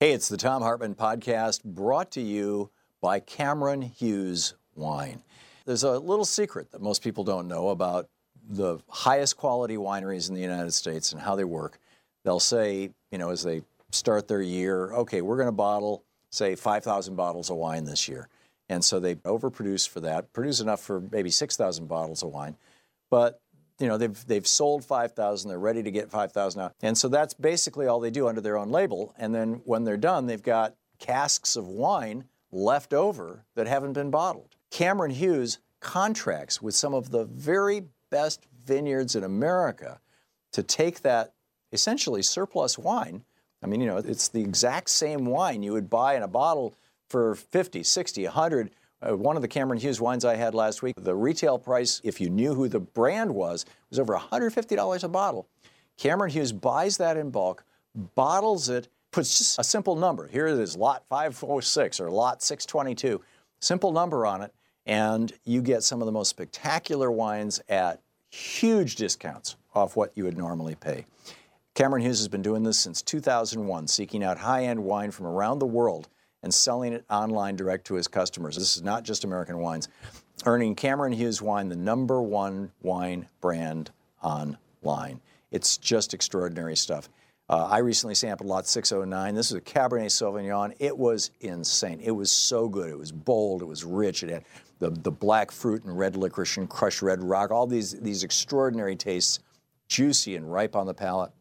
Hey, it's the Thom Hartmann Podcast brought to you by Cameron Hughes Wine. There's a little secret that most people don't know about the highest quality wineries in the United States and how they work. They'll say, you know, as they start their year, okay, we're going to bottle, say, 5,000 bottles of wine this year. And so they overproduce for that, produce enough for maybe 6,000 bottles of wine. But you know they've they've sold 5000 they're ready to get 5000 out. And so that's basically all they do under their own label. And then when they're done they've got casks of wine left over that haven't been bottled. Cameron hughes contracts with some of the very best vineyards in america to take that essentially surplus wine. I mean you know it's the exact same wine you would buy in a bottle for 50 60 100 uh, one of the Cameron Hughes wines I had last week, the retail price, if you knew who the brand was, was over $150 a bottle. Cameron Hughes buys that in bulk, bottles it, puts just a simple number. Here it is, lot 506 or lot 622, simple number on it, and you get some of the most spectacular wines at huge discounts off what you would normally pay. Cameron Hughes has been doing this since 2001, seeking out high end wine from around the world and selling it online direct to his customers. This is not just American wines. Earning Cameron Hughes Wine the number one wine brand online. It's just extraordinary stuff. Uh, I recently sampled Lot 609. This is a Cabernet Sauvignon. It was insane. It was so good. It was bold. It was rich. It had the, the black fruit and red licorice and crushed red rock. All these these extraordinary tastes, juicy and ripe on the palate.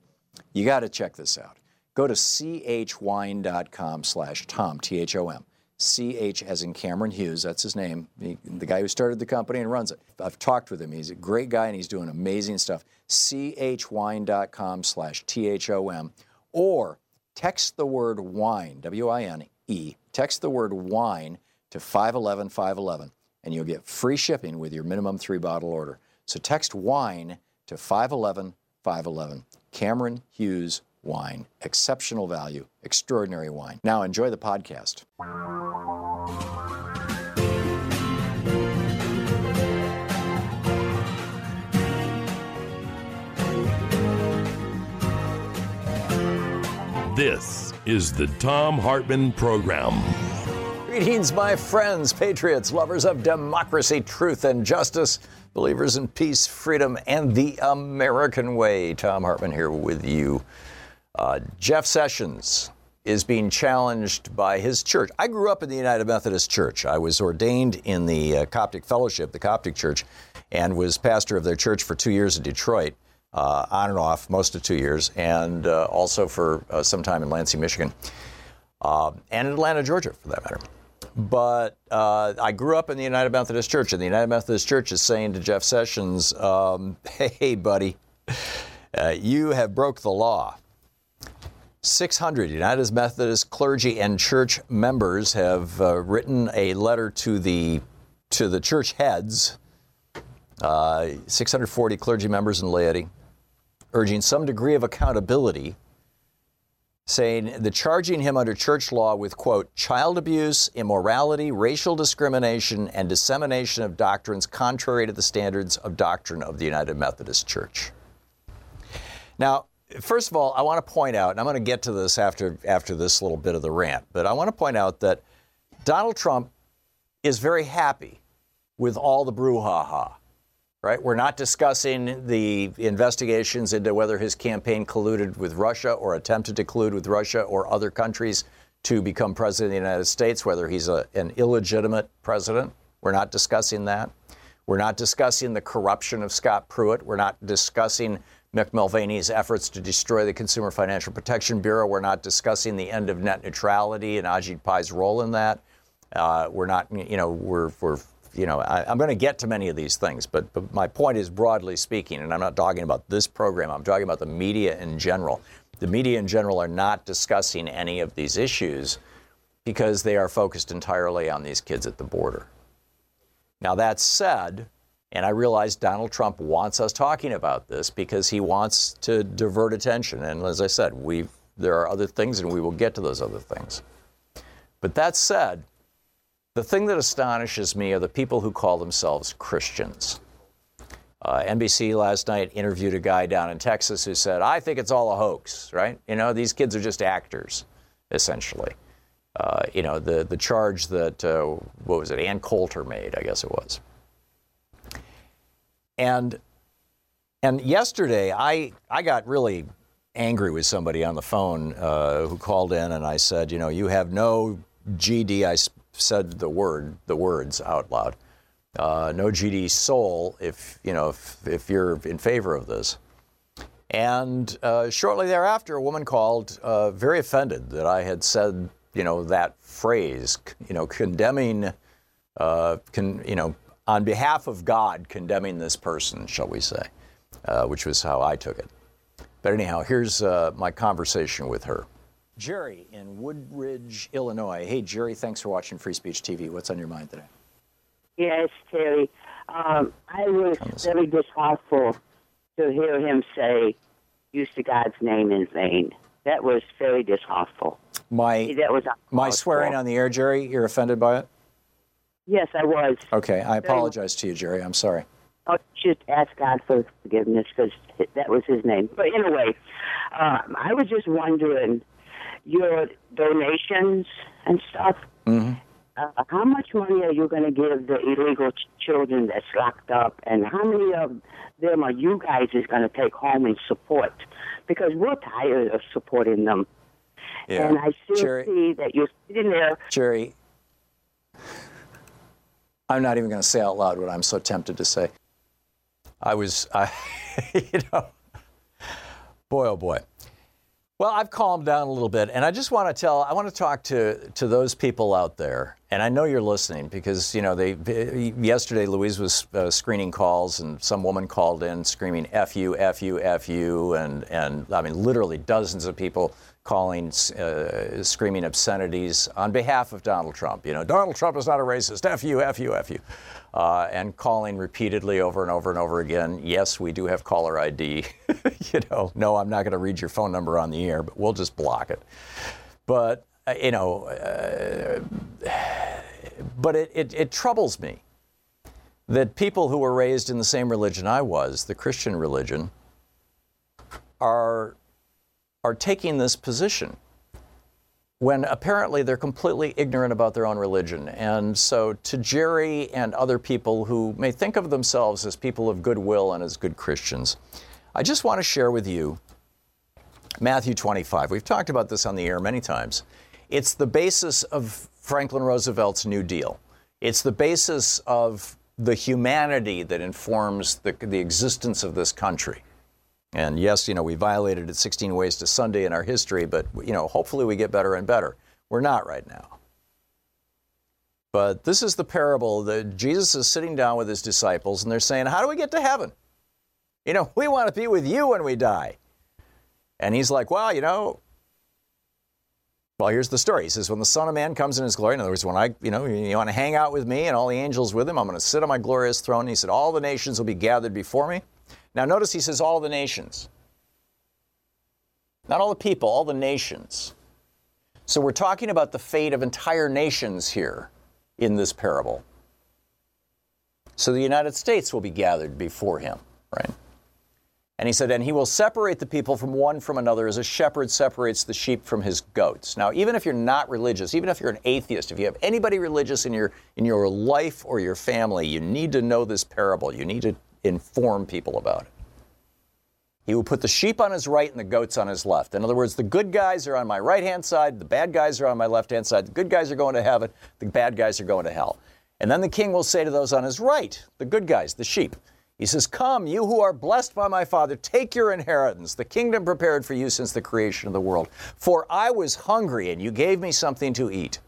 You got to check this out. Go to chwine.com slash Tom, T-H-O-M. CH as in Cameron Hughes, that's his name, the, the, guy who started the company and runs it. I've talked with him. He's a great guy and he's doing amazing stuff. chwine.com slash T-H-O-M or text the word wine, W-I-N-E, text the word wine to 511 511 and you'll get free shipping with your minimum three bottle order. So text wine to 511 511. Cameron Hughes wine, exceptional value, extraordinary wine. Now enjoy the podcast. This is the Thom Hartmann Program. Greetings, my friends, patriots, lovers of democracy, truth, and justice, believers in peace, freedom, and the American way. Thom Hartmann here with you. Uh, Jeff Sessions is being challenged by his church. I grew up in the United Methodist Church. I was ordained in the uh, Coptic Fellowship, the Coptic Church, and was pastor of their church for two years in Detroit, uh, on and off, most of two years, and uh, also for uh, some time in Lansing, Michigan, uh, and Atlanta, Georgia, for that matter. But I grew up in the United Methodist Church, and the United Methodist Church is saying to Jeff Sessions, um, "Hey, buddy, you have broke the law." 600 United Methodist clergy and church members have uh, written a letter to the to the church heads, uh, 640 clergy members and laity, urging some degree of accountability, saying the charging him under church law with quote child abuse, immorality, racial discrimination, and dissemination of doctrines contrary to the standards of doctrine of the United Methodist Church. Now, first of all, I want to point out, and I'm going to get to this after after this little bit of the rant, but I want to point out that Donald Trump is very happy with all the brouhaha right? We're not discussing the investigations into whether his campaign colluded with Russia or attempted to collude with Russia or other countries to become president of the United States, whether he's a, an illegitimate president. We're not discussing that. We're not discussing the corruption of Scott Pruitt. We're not discussing Mick Mulvaney's efforts to destroy the Consumer Financial Protection Bureau. We're not discussing the end of net neutrality and Ajit Pai's role in that. Uh, we're not, you know, we're, we're you know, I, am going to get to many of these things, but, but my point is broadly speaking, and I'm not talking about this program, I'm talking about the media in general. The media in general are not discussing any of these issues because they are focused entirely on these kids at the border. Now, that said, and I realize Donald Trump wants us talking about this because he wants to divert attention. And as I said, we there are other things, and we will get to those other things. But that said, the thing that astonishes me are the people who call themselves Christians. Uh, NBC last night interviewed a guy down in Texas who said, I think it's all a hoax, right? You know, these kids are just actors, essentially. Uh, you know, the, the charge that, uh, what was it, Ann Coulter made, I guess it was. And, and yesterday, I, I got really angry with somebody on the phone uh, who called in and I said, you know, you have no GD. I said the word, the words out loud. Uh, no GD soul if you know if, if you're in favor of this. And uh, shortly thereafter, a woman called, uh, very offended that I had said you know that phrase, you know, condemning, uh, con, you know, on behalf of God, condemning this person, shall we say, uh, which was how I took it. But anyhow, here's uh, my conversation with her. Jerry in Woodridge, Illinois. Hey, Jerry, thanks for watching Free Speech TV. What's on your mind today? Yes, Terry. Um, I was very disheartened to hear him say, use the God's name in vain. That was very disheartening. My, that was my swearing on the air, Jerry, you're offended by it? Yes, I was. Okay, I apologize to you, Jerry. I'm sorry. I should ask God for forgiveness because that was his name. But anyway, um, I was just wondering your donations and stuff. Mm-hmm. Uh, how much money are you going to give the illegal ch- children that's locked up, and how many of them are you guys is going to take home and support? Because we're tired of supporting them. Yeah. And I still Jerry, see that you're sitting there. Jerry, I'm not even going to say out loud what I'm so tempted to say. I was, I, you know, boy, oh boy. Well, I've calmed down a little bit, and I just want to tell, I want to talk to, to those people out there, and I know you're listening because, you know, they, yesterday Louise was uh, screening calls, and some woman called in screaming, F you, F you, F you, and, and I mean, literally dozens of people calling, uh, screaming obscenities on behalf of Donald Trump. You know, Donald Trump is not a racist, F you, F you, F you. Uh, and calling repeatedly over and over and over again. Yes, we do have caller ID. you know, no, I'm not going to read your phone number on the air, but we'll just block it. But, uh, you know, uh, but it, it, it troubles me that people who were raised in the same religion I was, the Christian religion, are, are taking this position when apparently they're completely ignorant about their own religion. And so, to Jerry and other people who may think of themselves as people of goodwill and as good Christians, I just want to share with you Matthew 25. We've talked about this on the air many times. It's the basis of Franklin Roosevelt's New Deal, it's the basis of the humanity that informs the, the existence of this country. And yes, you know, we violated it 16 ways to Sunday in our history, but, you know, hopefully we get better and better. We're not right now. But this is the parable that Jesus is sitting down with his disciples and they're saying, How do we get to heaven? You know, we want to be with you when we die. And he's like, Well, you know, well, here's the story. He says, When the Son of Man comes in his glory, in other words, when I, you know, you want to hang out with me and all the angels with him, I'm going to sit on my glorious throne. And he said, All the nations will be gathered before me. Now, notice he says all the nations. Not all the people, all the nations. So we're talking about the fate of entire nations here in this parable. So the United States will be gathered before him, right? And he said, and he will separate the people from one from another as a shepherd separates the sheep from his goats. Now, even if you're not religious, even if you're an atheist, if you have anybody religious in your in your life or your family, you need to know this parable. You need to inform people about it. He will put the sheep on his right and the goats on his left. In other words, the good guys are on my right hand side, the bad guys are on my left hand side. The good guys are going to heaven, the bad guys are going to hell. And then the king will say to those on his right, the good guys, the sheep, he says, Come, you who are blessed by my Father, take your inheritance, the kingdom prepared for you since the creation of the world. For I was hungry, and you gave me something to eat.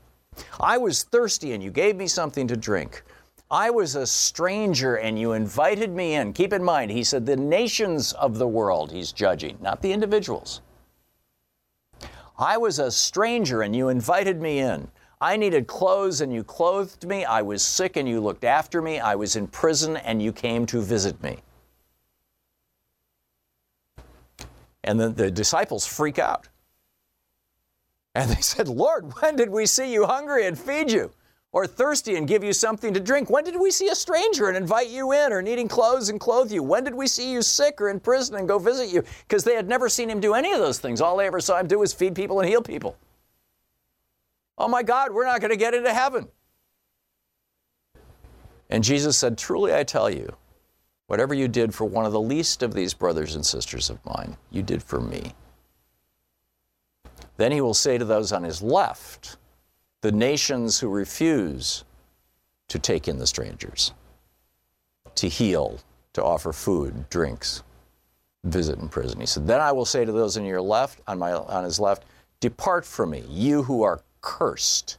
I was thirsty, and you gave me something to drink. I was a stranger and you invited me in. Keep in mind, he said the nations of the world he's judging, not the individuals. I was a stranger and you invited me in. I needed clothes and you clothed me. I was sick and you looked after me. I was in prison and you came to visit me. And then the disciples freak out. And they said, Lord, when did we see you hungry and feed you? Or thirsty and give you something to drink? When did we see a stranger and invite you in, or needing clothes and clothe you? When did we see you sick or in prison and go visit you? Because they had never seen him do any of those things. All they ever saw him do was feed people and heal people. Oh my God, we're not going to get into heaven. And Jesus said, Truly I tell you, whatever you did for one of the least of these brothers and sisters of mine, you did for me. Then he will say to those on his left, the nations who refuse to take in the strangers, to heal, to offer food, drinks, visit in prison. He said, Then I will say to those on your left, on my on his left, Depart from me, you who are cursed,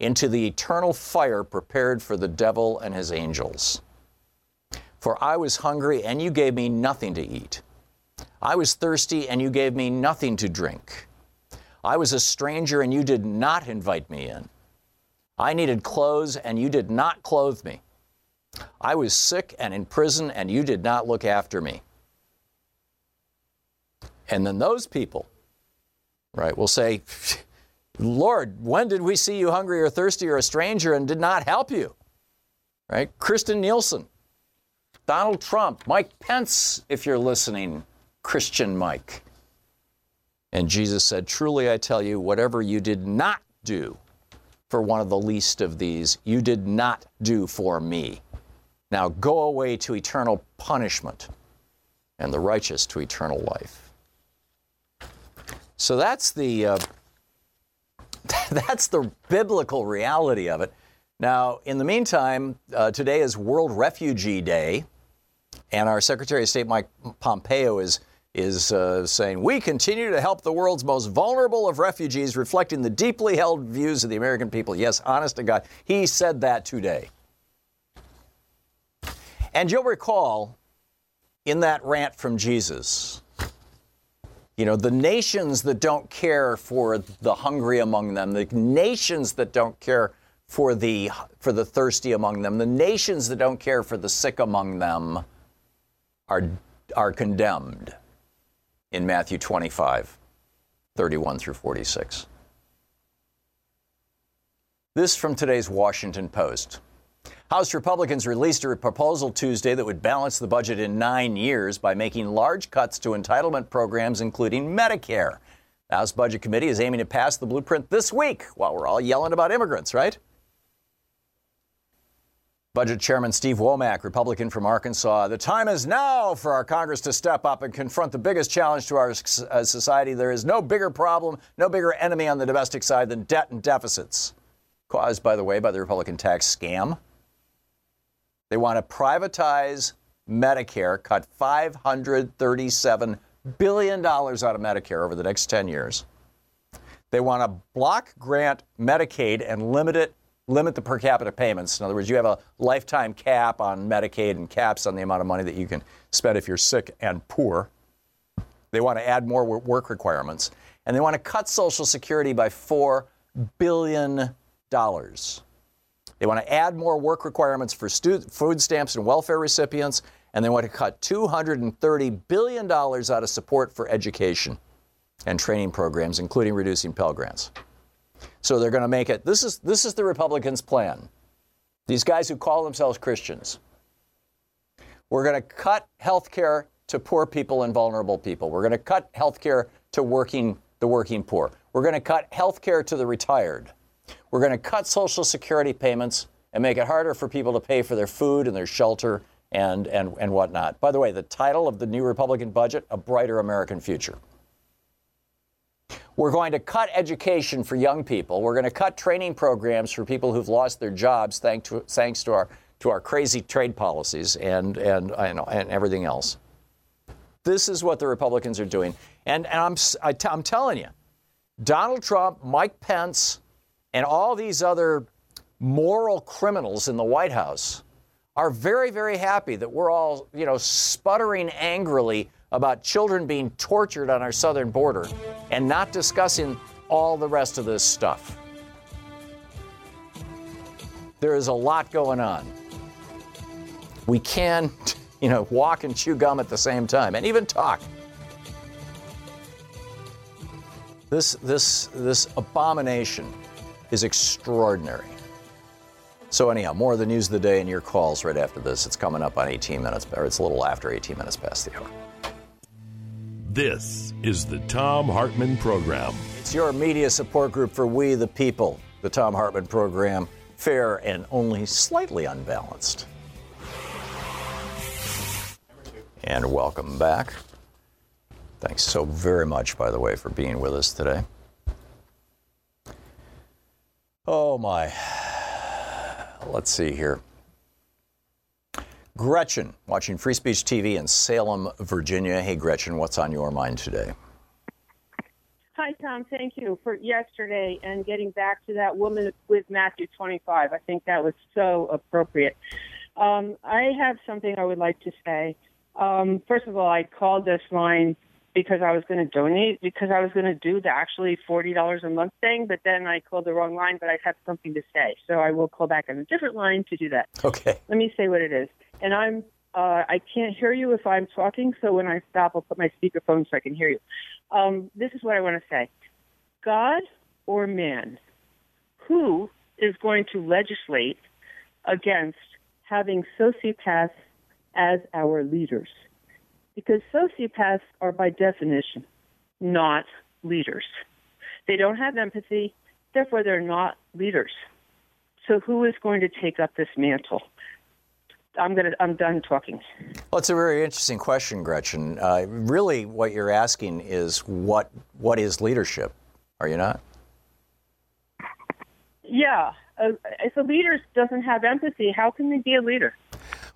into the eternal fire prepared for the devil and his angels. For I was hungry, and you gave me nothing to eat. I was thirsty, and you gave me nothing to drink. I was a stranger and you did not invite me in. I needed clothes and you did not clothe me. I was sick and in prison and you did not look after me. And then those people, right, will say, Lord, when did we see you hungry or thirsty or a stranger and did not help you? Right? Kirstjen Nielsen, Donald Trump, Mike Pence, if you're listening, Christian Mike. And Jesus said, Truly I tell you, whatever you did not do for one of the least of these, you did not do for me. Now go away to eternal punishment, and the righteous to eternal life. So that's the uh, that's the biblical reality of it. Now, in the meantime, uh, today is World Refugee Day, and our Secretary of State Mike Pompeo is is uh, saying, We continue to help the world's most vulnerable of refugees, reflecting the deeply held views of the American people. Yes, honest to God, he said that today. And you'll recall in that rant from Jesus, you know, the nations that don't care for the hungry among them, the nations that don't care for the, for the thirsty among them, the nations that don't care for the sick among them are, are condemned in Matthew 25, 31 through 46. This from today's Washington Post. House Republicans released a proposal Tuesday that would balance the budget in nine years by making large cuts to entitlement programs, including Medicare. The House Budget Committee is aiming to pass the blueprint this week while we're all yelling about immigrants, right? Budget Chairman Steve Womack, Republican from Arkansas. The time is now for our Congress to step up and confront the biggest challenge to our uh, society. There is no bigger problem, no bigger enemy on the domestic side than debt and deficits, caused, by the way, by the Republican tax scam. They want to privatize Medicare, cut $537 billion out of Medicare over the next 10 years. They want to block grant Medicaid and limit it limit the per capita payments. In other words, you have a lifetime cap on Medicaid and caps on the amount of money that you can spend if you're sick and poor. They want to add more work requirements. And they want to cut Social Security by $4 billion. They want to add more work requirements for food stamps and welfare recipients. And they want to cut $230 billion out of support for education and training programs, including reducing Pell Grants. So they're going to make it. This is, this is the Republicans' plan. These guys who call themselves Christians. We're going to cut health care to poor people and vulnerable people. We're going to cut health care to working, the working poor. We're going to cut health care to the retired. We're going to cut Social Security payments and make it harder for people to pay for their food and their shelter and, and, and whatnot. By the way, the title of the new Republican budget, A Brighter American Future. We're going to cut education for young people. We're going to cut training programs for people who've lost their jobs thanks to, thanks to, our, to our crazy trade policies and, and, and, and everything else. This is what the Republicans are doing. And, and I'm, I t- I'm telling you, Donald Trump, Mike Pence, and all these other moral criminals in the White House are very, very happy that we're all, you know, sputtering angrily about children being tortured on our southern border and not discussing all the rest of this stuff. There is a lot going on. We can, you know, walk and chew gum at the same time and even talk. This, this, this abomination is extraordinary. So anyhow, more of the news of the day and your calls right after this. It's coming up on 18 minutes, or it's a little after 18 minutes past the hour. This is the Thom Hartmann Program. It's your media support group for We the People, the Thom Hartmann Program, fair and only slightly unbalanced. And welcome back. Thanks so very much, by the way, for being with us today. Oh my. Let's see here. Gretchen, watching Free Speech TV in Salem, Virginia. Hey, Gretchen, what's on your mind today? Hi, Tom. Thank you for yesterday and getting back to that woman with Matthew 25. I think that was so appropriate. Um, I have something I would like to say. Um, first of all, I called this line because I was going to donate, because I was going to do the actually $40 a month thing, but then I called the wrong line, but I have something to say. So I will call back on a different line to do that. Okay. Let me say what it is. And I'm, uh, I can't hear you if I'm talking, so when I stop, I'll put my speakerphone so I can hear you. Um, this is what I want to say God or man, who is going to legislate against having sociopaths as our leaders? because sociopaths are by definition not leaders. They don't have empathy, therefore, they're not leaders. So, who is going to take up this mantle? I'm gonna. I'm done talking. Well, it's a very interesting question, Gretchen. Uh, really, what you're asking is what what is leadership? Are you not? Yeah. Uh, if a leader doesn't have empathy, how can they be a leader?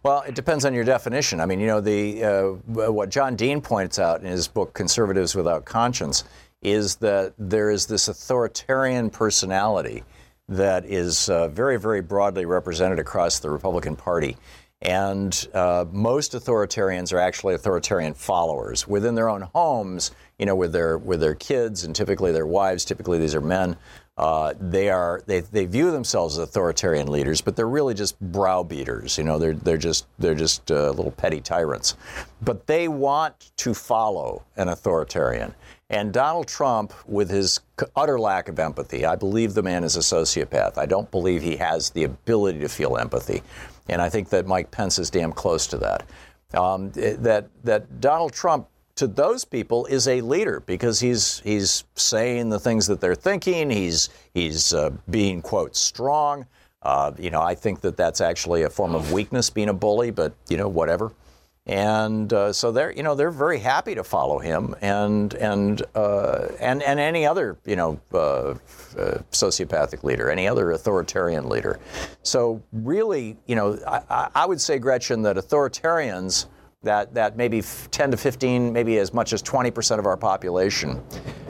Well, it depends on your definition. I mean, you know, the uh, what John Dean points out in his book "Conservatives Without Conscience" is that there is this authoritarian personality that is uh, very, very broadly represented across the Republican Party. And uh, most authoritarians are actually authoritarian followers within their own homes, you know, with their with their kids and typically their wives. Typically, these are men. Uh, they are they, they view themselves as authoritarian leaders, but they're really just browbeaters. You know, they're they're just they're just uh, little petty tyrants. But they want to follow an authoritarian. And Donald Trump, with his utter lack of empathy, I believe the man is a sociopath. I don't believe he has the ability to feel empathy, and I think that Mike Pence is damn close to that. Um, that that Donald Trump to those people is a leader because he's he's saying the things that they're thinking. He's he's uh, being quote strong. Uh, you know, I think that that's actually a form of weakness, being a bully. But you know, whatever. And uh, so they're you know they're very happy to follow him and and uh, and and any other you know uh, uh, sociopathic leader, any other authoritarian leader. So really, you know, I, I would say Gretchen that authoritarians that, that maybe 10 to 15, maybe as much as 20% of our population,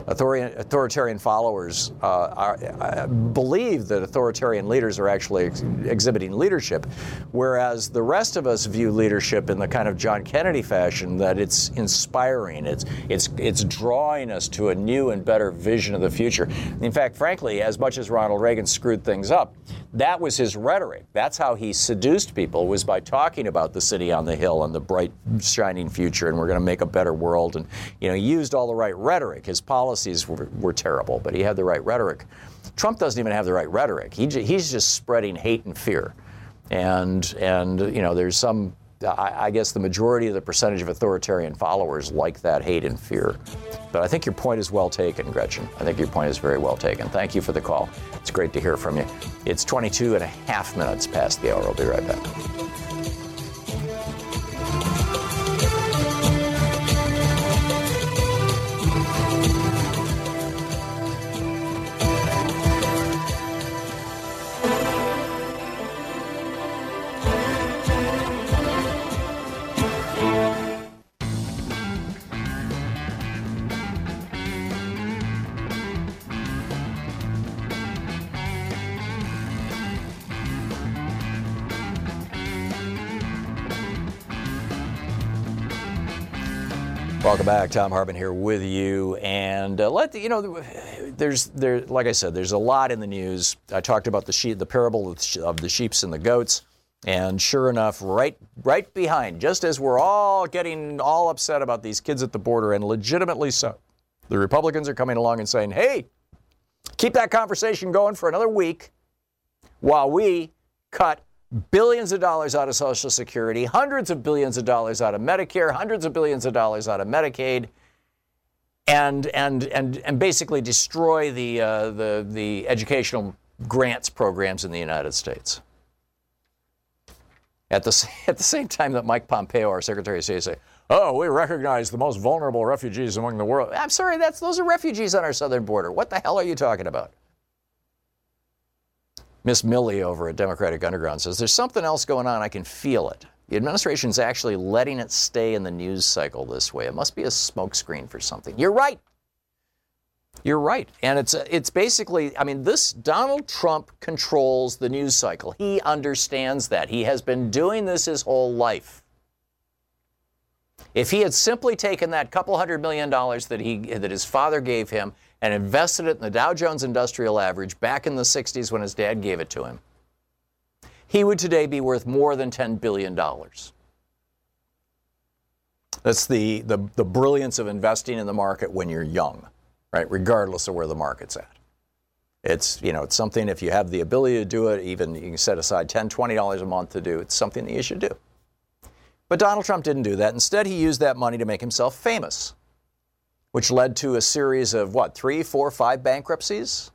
authoritarian followers uh, are, uh, believe that authoritarian leaders are actually ex- exhibiting leadership, whereas the rest of us view leadership in the kind of John Kennedy fashion that it's inspiring, it's, it's, it's drawing us to a new and better vision of the future. In fact, frankly, as much as Ronald Reagan screwed things up, that was his rhetoric. That's how he seduced people was by talking about the city on the hill and the bright, shining future, and we're going to make a better world. And you know, he used all the right rhetoric. His policies were, were terrible, but he had the right rhetoric. Trump doesn't even have the right rhetoric. He, he's just spreading hate and fear, and and you know, there's some I, guess the majority of the percentage of authoritarian followers like that hate and fear. But I think your point is well taken, Gretchen. I think your point is very well taken. Thank you for the call. It's great to hear from you. It's 22 and a half minutes past the hour. I'll be right back. Back, Thom Hartmann here with you, and uh, let the, you know. There's there, like I said, there's a lot in the news. I talked about the sheep, the parable of, of the sheep's and the goats, and sure enough, right right behind, just as we're all getting all upset about these kids at the border, and legitimately so, the Republicans are coming along and saying, "Hey, keep that conversation going for another week, while we cut billions of dollars out of Social Security, hundreds of billions of dollars out of Medicare, hundreds of billions of dollars out of Medicaid, and and and and basically destroy the uh, the the educational grants programs in the United States. At the at the same time that Mike Pompeo, our Secretary of State, say, "Oh, we recognize the most vulnerable refugees among the world." I'm sorry, that's those are refugees on our southern border. What the hell are you talking about? Miss Millie over at Democratic Underground says, There's something else going on. I can feel it. The administration's actually letting it stay in the news cycle this way. It must be a smokescreen for something. You're right. You're right. And it's, it's basically, I mean, this Donald Trump controls the news cycle. He understands that. He has been doing this his whole life. If he had simply taken that couple hundred million dollars that, he, that his father gave him and invested it in the Dow Jones Industrial Average back in the 60s when his dad gave it to him, he would today be worth more than $10 billion. That's the, the, the brilliance of investing in the market when you're young, right? Regardless of where the market's at. It's, you know, it's something, if you have the ability to do it, even you can set aside $10, $20 a month to do, it's something that you should do. But Donald Trump didn't do that. Instead, he used that money to make himself famous which led to a series of what, three, four, five bankruptcies?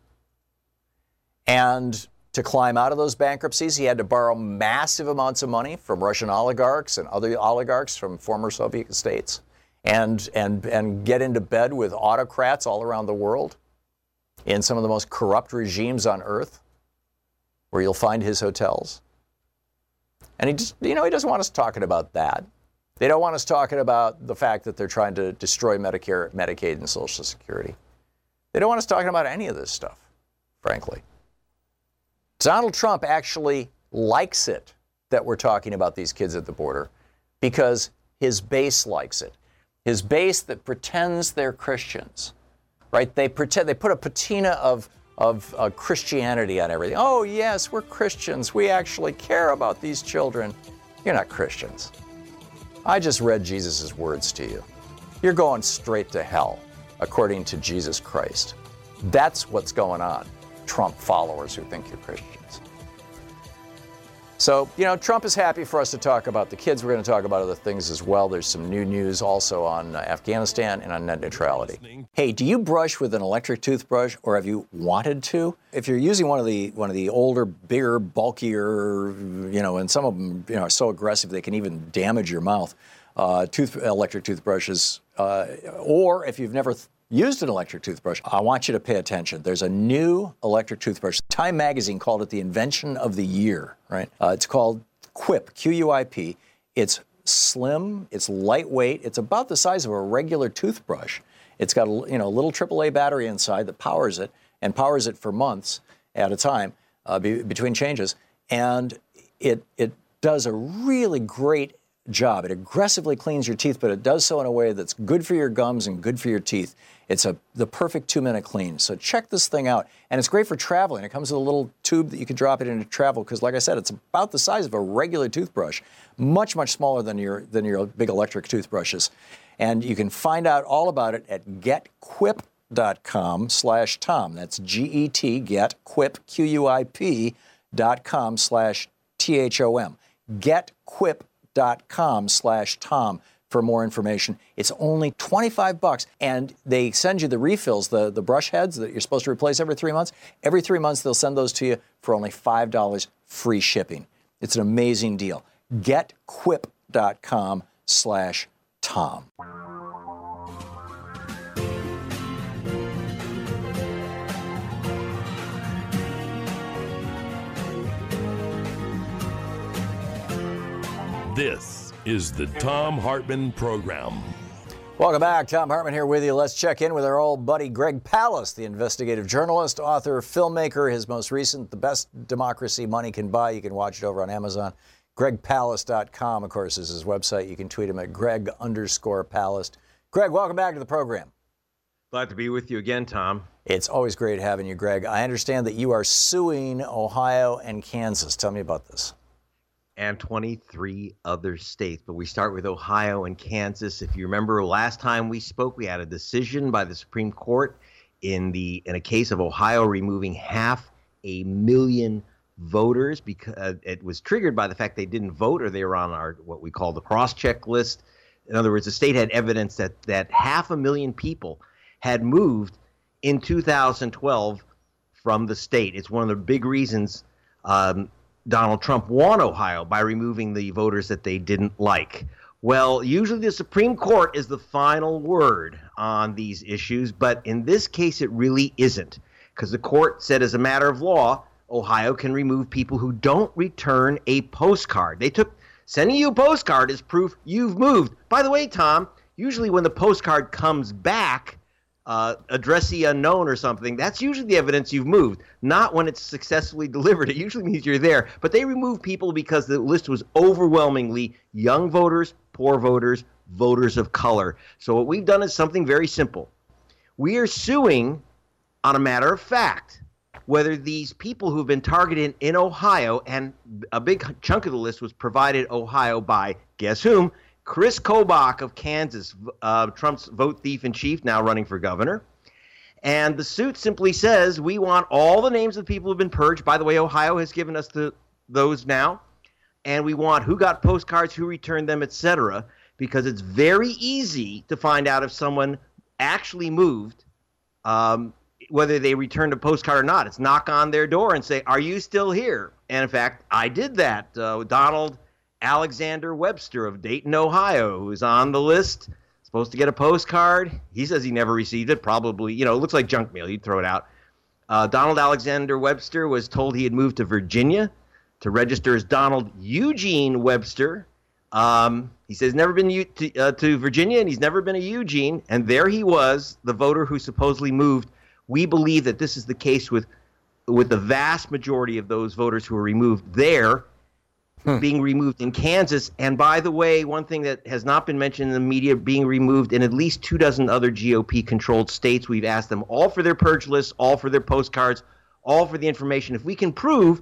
And to climb out of those bankruptcies, he had to borrow massive amounts of money from Russian oligarchs and other oligarchs from former Soviet states and, and, and get into bed with autocrats all around the world in some of the most corrupt regimes on earth where you'll find his hotels. And he just, you know, he doesn't want us talking about that. They don't want us talking about the fact that they're trying to destroy Medicare, Medicaid, and Social Security. They don't want us talking about any of this stuff, frankly. Donald Trump actually likes it that we're talking about these kids at the border because his base likes it. His base that pretends they're Christians, right? They pretend they put a patina of of uh, Christianity on everything. Oh yes, we're Christians. We actually care about these children. You're not Christians. I just read Jesus' words to you. You're going straight to hell, according to Jesus Christ. That's what's going on, Trump followers who think you're Christians. So, you know, Trump is happy for us to talk about the kids. We're going to talk about other things as well. There's some new news also on uh, Afghanistan and on net neutrality. Hey, do you brush with an electric toothbrush or have you wanted to? If you're using one of the one of the older, bigger, bulkier, you know, and some of them, you know, are so aggressive they can even damage your mouth, uh, tooth electric toothbrushes, uh, or if you've never th- used an electric toothbrush, I want you to pay attention. There's a new electric toothbrush. Time magazine called it the invention of the year, right? Uh, it's called Quip, Q U I P. It's slim, it's lightweight, it's about the size of a regular toothbrush. It's got a you know, little AAA battery inside that powers it and powers it for months at a time uh, be, between changes. And it, it does a really great job. It aggressively cleans your teeth, but it does so in a way that's good for your gums and good for your teeth. It's a the perfect two minute clean. So check this thing out, and it's great for traveling. It comes with a little tube that you can drop it into travel because, like I said, it's about the size of a regular toothbrush, much much smaller than your than your big electric toothbrushes. And you can find out all about it at getquip.com slash Tom. That's G-E-T, get, quip, Q-U-I-P dot com slash T-H-O-M. Getquip.com slash Tom for more information. It's only 25 bucks and they send you the refills, the, the brush heads that you're supposed to replace every three months. Every three months they'll send those to you for only $5 free shipping. It's an amazing deal. Getquip.com slash Tom. This is the Thom Hartmann Program. Welcome back. Thom Hartmann here with you. Let's check in with our old buddy Greg Palast, the investigative journalist, author, filmmaker. His most recent, The Best Democracy Money Can Buy. You can watch it over on Amazon. GregPalast.com, of course, is his website. You can tweet him at Greg underscore Palast. Greg, welcome back to the program. Glad to be with you again, Tom. It's always great having you, Greg. I understand that you are suing Ohio and Kansas. Tell me about this. And 23 other states. But we start with Ohio and Kansas. If you remember last time we spoke, we had a decision by the Supreme Court in the in a case of Ohio removing half a million voters because uh, it was triggered by the fact they didn't vote or they were on our what we call the cross-check list. In other words, the state had evidence that that half a million people had moved in 2012 from the state. It's one of the big reasons um, Donald Trump won Ohio by removing the voters that they didn't like. Well, usually the Supreme Court is the final word on these issues, but in this case, it really isn't. Because the court said, as a matter of law, Ohio can remove people who don't return a postcard. They took sending you a postcard as proof you've moved. By the way, Tom, usually when the postcard comes back, uh, addressee unknown or something, that's usually the evidence you've moved, not when it's successfully delivered. It usually means you're there. But they removed people because the list was overwhelmingly young voters, poor voters, voters of color. So what we've done is something very simple. We are suing on a matter of fact whether these people who've been targeted in Ohio, and a big chunk of the list was provided Ohio by guess whom? Chris Kobach of Kansas, uh, Trump's vote thief in chief, now running for governor. And the suit simply says we want all the names of the people who've been purged. By the way, Ohio has given us the, those now. And we want who got postcards, who returned them, etc. Because it's very easy to find out if someone actually moved, um, whether they returned a postcard or not. It's knock on their door and say, Are you still here? And in fact, I did that. Uh, Donald Alexander Webster of Dayton, Ohio, who's on the list, supposed to get a postcard. He says he never received it. Probably, you know, it looks like junk mail. He'd throw it out. Uh, Donald Alexander Webster was told he had moved to Virginia to register as Donald Eugene Webster. Um, he says never been to, uh, to Virginia and he's never been a Eugene. And there he was, the voter who supposedly moved. We believe that this is the case with with the vast majority of those voters who were removed there hmm. being removed in Kansas. And by the way, one thing that has not been mentioned in the media being removed in at least two dozen other GOP controlled states. We've asked them all for their purge lists, all for their postcards, all for the information. If we can prove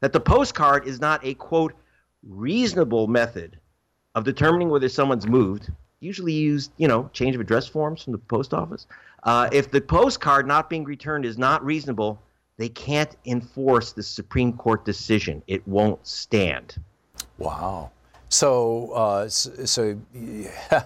that the postcard is not a quote reasonable method of determining whether someone's moved, usually used, you know, change of address forms from the post office. Uh, if the postcard not being returned is not reasonable, they can't enforce the Supreme Court decision. It won't stand. Wow. So, uh, so, so yeah,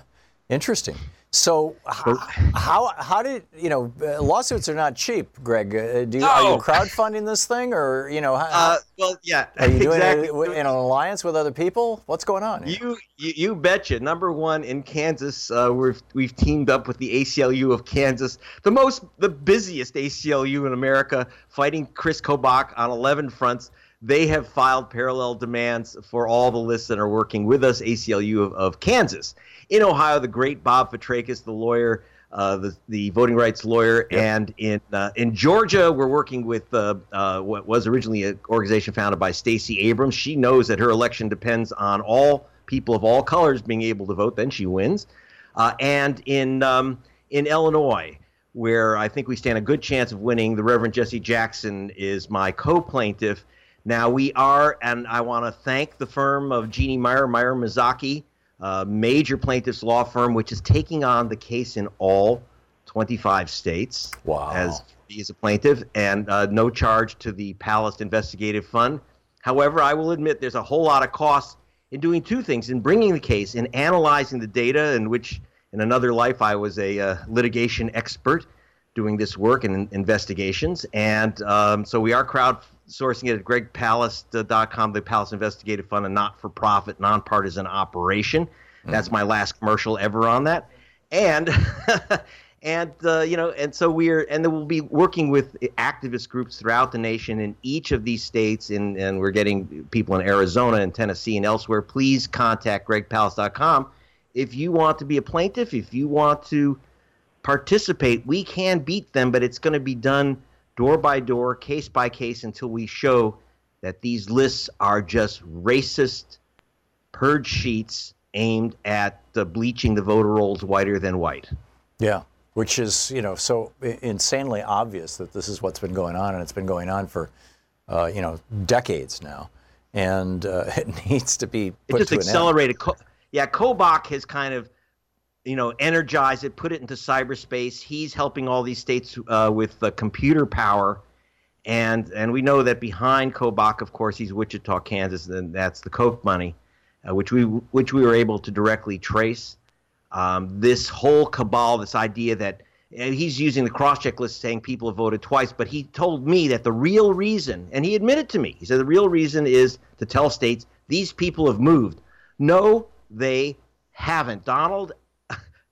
interesting. So how, how, how did you know lawsuits are not cheap, Greg? Uh, do you, Are you crowdfunding this thing, or you know? How, uh, well, yeah. Are you doing exactly. it in an alliance with other people? What's going on? You, you, you betcha. Number one in Kansas, uh, we've we've teamed up with the ACLU of Kansas, the most, the busiest ACLU in America, fighting Chris Kobach on 11 fronts they have filed parallel demands for all the lists that are working with us, ACLU of, of Kansas. In Ohio, the great Bob Fitrakis, the lawyer, uh, the, the voting rights lawyer, and in uh, in Georgia, we're working with uh, uh what was originally an organization founded by Stacey Abrams. She knows that her election depends on all people of all colors being able to vote. Then she wins. Uh, and in um, in Illinois, where I think we stand a good chance of winning, the Reverend Jesse Jackson is my co-plaintiff now we are, and I want to thank the firm of Jeanne Mirer, Mirer Mazzocchi, a major plaintiffs law firm, which is taking on the case in all 25 states wow. as as a plaintiff, and uh, no charge to the Palast Investigative Fund. However, I will admit there's a whole lot of cost in doing two things: in bringing the case, in analyzing the data, in which in another life I was a uh, litigation expert doing this work and investigations, and um, so we are crowd sourcing it at gregpalast.com, the Palast Investigative Fund, a not for profit, nonpartisan operation. Mm-hmm. That's my last commercial ever on that. And. and uh, you know, and so we're, and then we'll be working with activist groups throughout the nation in each of these states, and, and we're getting people in Arizona and Tennessee and elsewhere. Please contact GregPalast.com if you want to be a plaintiff, if you want to participate. We can beat them, but it's going to be done door by door, case by case, until we show that these lists are just racist purge sheets aimed at uh, bleaching the voter rolls whiter than white. Yeah, which is you know so insanely obvious that this is what's been going on, and it's been going on for uh, you know decades now, and uh, it needs to be put it just accelerated. Co- yeah, Kobach has kind of you know energize it, put it into cyberspace. He's helping all these states uh, with the computer power. And, and we know that behind Kobach, of course, he's Wichita, Kansas, and that's the Koch money, uh, which we which we were able to directly trace. Um, this whole cabal, this idea that and he's using the cross-check list saying people have voted twice, but he told me that the real reason, and he admitted to me, he said the real reason is to tell states these people have moved. No, they haven't. Donald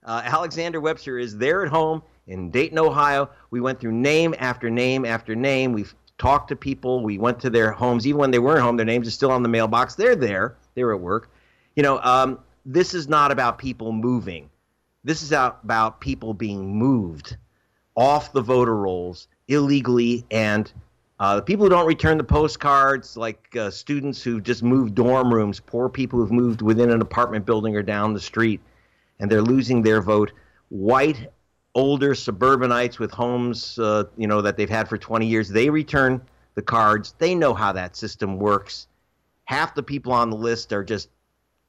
uh, Alexander Webster is there at home in Dayton, Ohio. We went through name after name after name. We've talked to people. We went to their homes, even when they weren't home. Their names are still on the mailbox. They're there. They're at work. You know, um, this is not about people moving. This is about people being moved off the voter rolls illegally and uh, the people who don't return the postcards, like uh, students who've just moved dorm rooms, poor people who've moved within an apartment building or down the street, and they're losing their vote. White, older suburbanites with homes, uh, you know, that they've had for 20 years, they return the cards. They know how that system works. Half the people on the list are just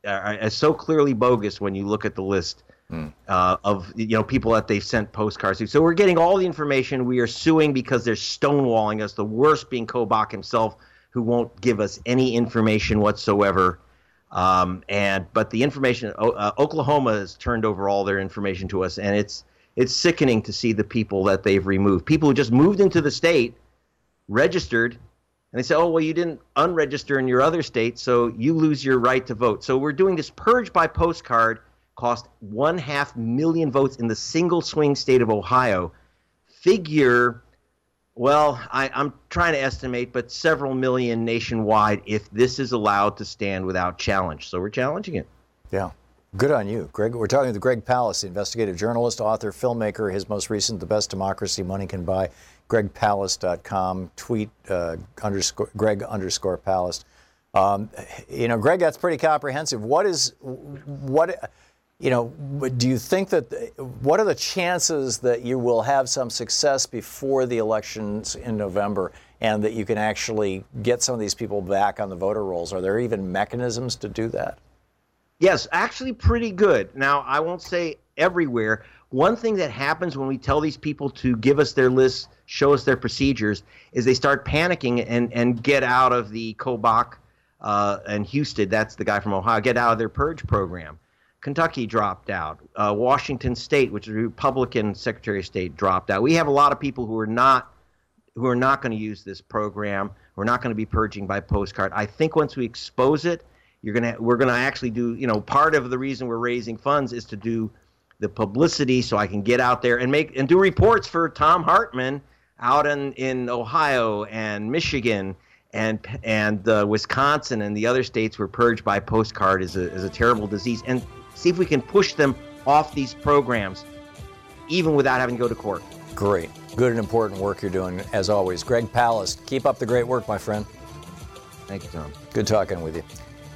are, are so clearly bogus when you look at the list mm. uh, of you know people that they've sent postcards to. So we're getting all the information. We are suing because they're stonewalling us. The worst being Kobach himself, who won't give us any information whatsoever. Um, and but the information, uh, Oklahoma has turned over all their information to us, and it's it's sickening to see the people that they've removed. People who just moved into the state, registered, and they say, "Oh, well, you didn't unregister in your other state, so you lose your right to vote." So we're doing this purge by postcard cost one half million votes in the single swing state of Ohio. Figure, well, I, am trying to estimate, but several million nationwide if this is allowed to stand without challenge. So we're challenging it. Yeah. Good on you, Greg. We're talking with Greg Palast, investigative journalist, author, filmmaker. His most recent, The Best Democracy Money Can Buy, gregpalast.com. Tweet uh, underscore, Greg underscore Palast. Um, you know, Greg, that's pretty comprehensive. What is, what, you know, do you think that what are the chances that you will have some success before the elections in November and that you can actually get some of these people back on the voter rolls? Are there even mechanisms to do that? Yes, actually, pretty good. Now, I won't say everywhere. One thing that happens when we tell these people to give us their lists, show us their procedures, is they start panicking and, and get out of the Kobach uh, and Husted, that's the guy from Ohio, get out of their purge program. Kentucky dropped out. Uh, Washington State, which is a Republican Secretary of State, dropped out. We have a lot of people who are not who are not going to use this program. We're not going to be purging by postcard. I think once we expose it, you're gonna we're gonna actually do. You know, part of the reason we're raising funds is to do the publicity so I can get out there and make and do reports for Thom Hartmann out in in Ohio and Michigan and and uh, Wisconsin and the other states were purged by postcard is a, is a terrible disease and see if we can push them off these programs, even without having to go to court. Great. Good and important work you're doing, as always. Greg Palast, keep up the great work, my friend. Thank you, Thom. Good talking with you.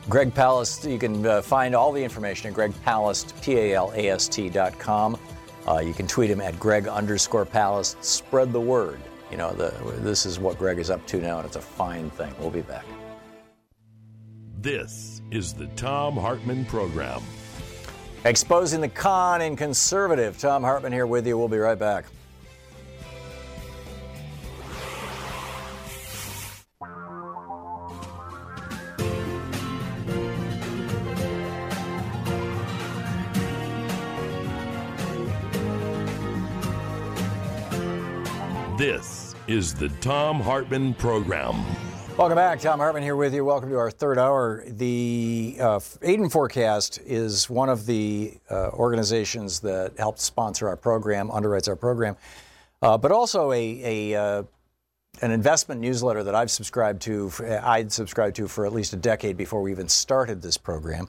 Greg Palast, you can uh, find all the information at gregpalast, P-A-L-A-S-T dot com. Uh, you can tweet him at Greg underscore Palast. Spread the word. You know, the, this is what Greg is up to now, and it's a fine thing. We'll be back. This is the Thom Hartmann Program. Exposing the con in conservative. Thom Hartmann here with you. We'll be right back. This is the Thom Hartmann Program. Welcome back. Thom Hartmann here with you. Welcome to our third hour. The uh, Aden Forecast is one of the uh, organizations that helped sponsor our program, underwrites our program, uh, but also a, a uh, an investment newsletter that I've subscribed to. I'd subscribed to for at least a decade before we even started this program,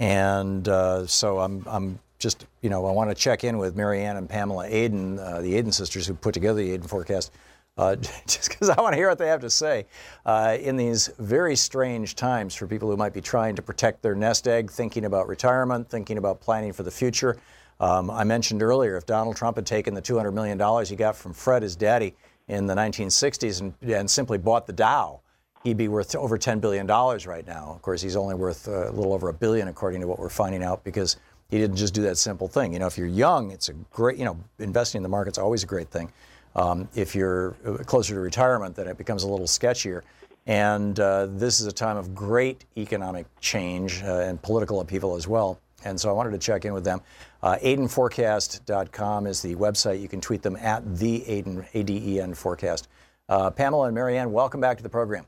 and uh, so I'm I'm just you know I want to check in with Marianne and Pamela Aden, uh, the Aden sisters who put together the Aden Forecast uh, just because I want to hear what they have to say uh, in these very strange times for people who might be trying to protect their nest egg, thinking about retirement, thinking about planning for the future. Um, I mentioned earlier if Donald Trump had taken the $200 million he got from Fred, his daddy, in the 1960s and, and simply bought the Dow, he'd be worth over $10 billion right now. Of course, he's only worth uh, a little over a billion, according to what we're finding out, because he didn't just do that simple thing. You know, if you're young, it's a great, you know, investing in the market's always a great thing. Um, if you're uh, closer to retirement, then it becomes a little sketchier. And uh, this is a time of great economic change uh, and political upheaval as well. And so I wanted to check in with them. Uh, AdenForecast.com is the website. You can tweet them at the Aden, A-D-E-N forecast. Uh, Pamela and Marianne, welcome back to the program.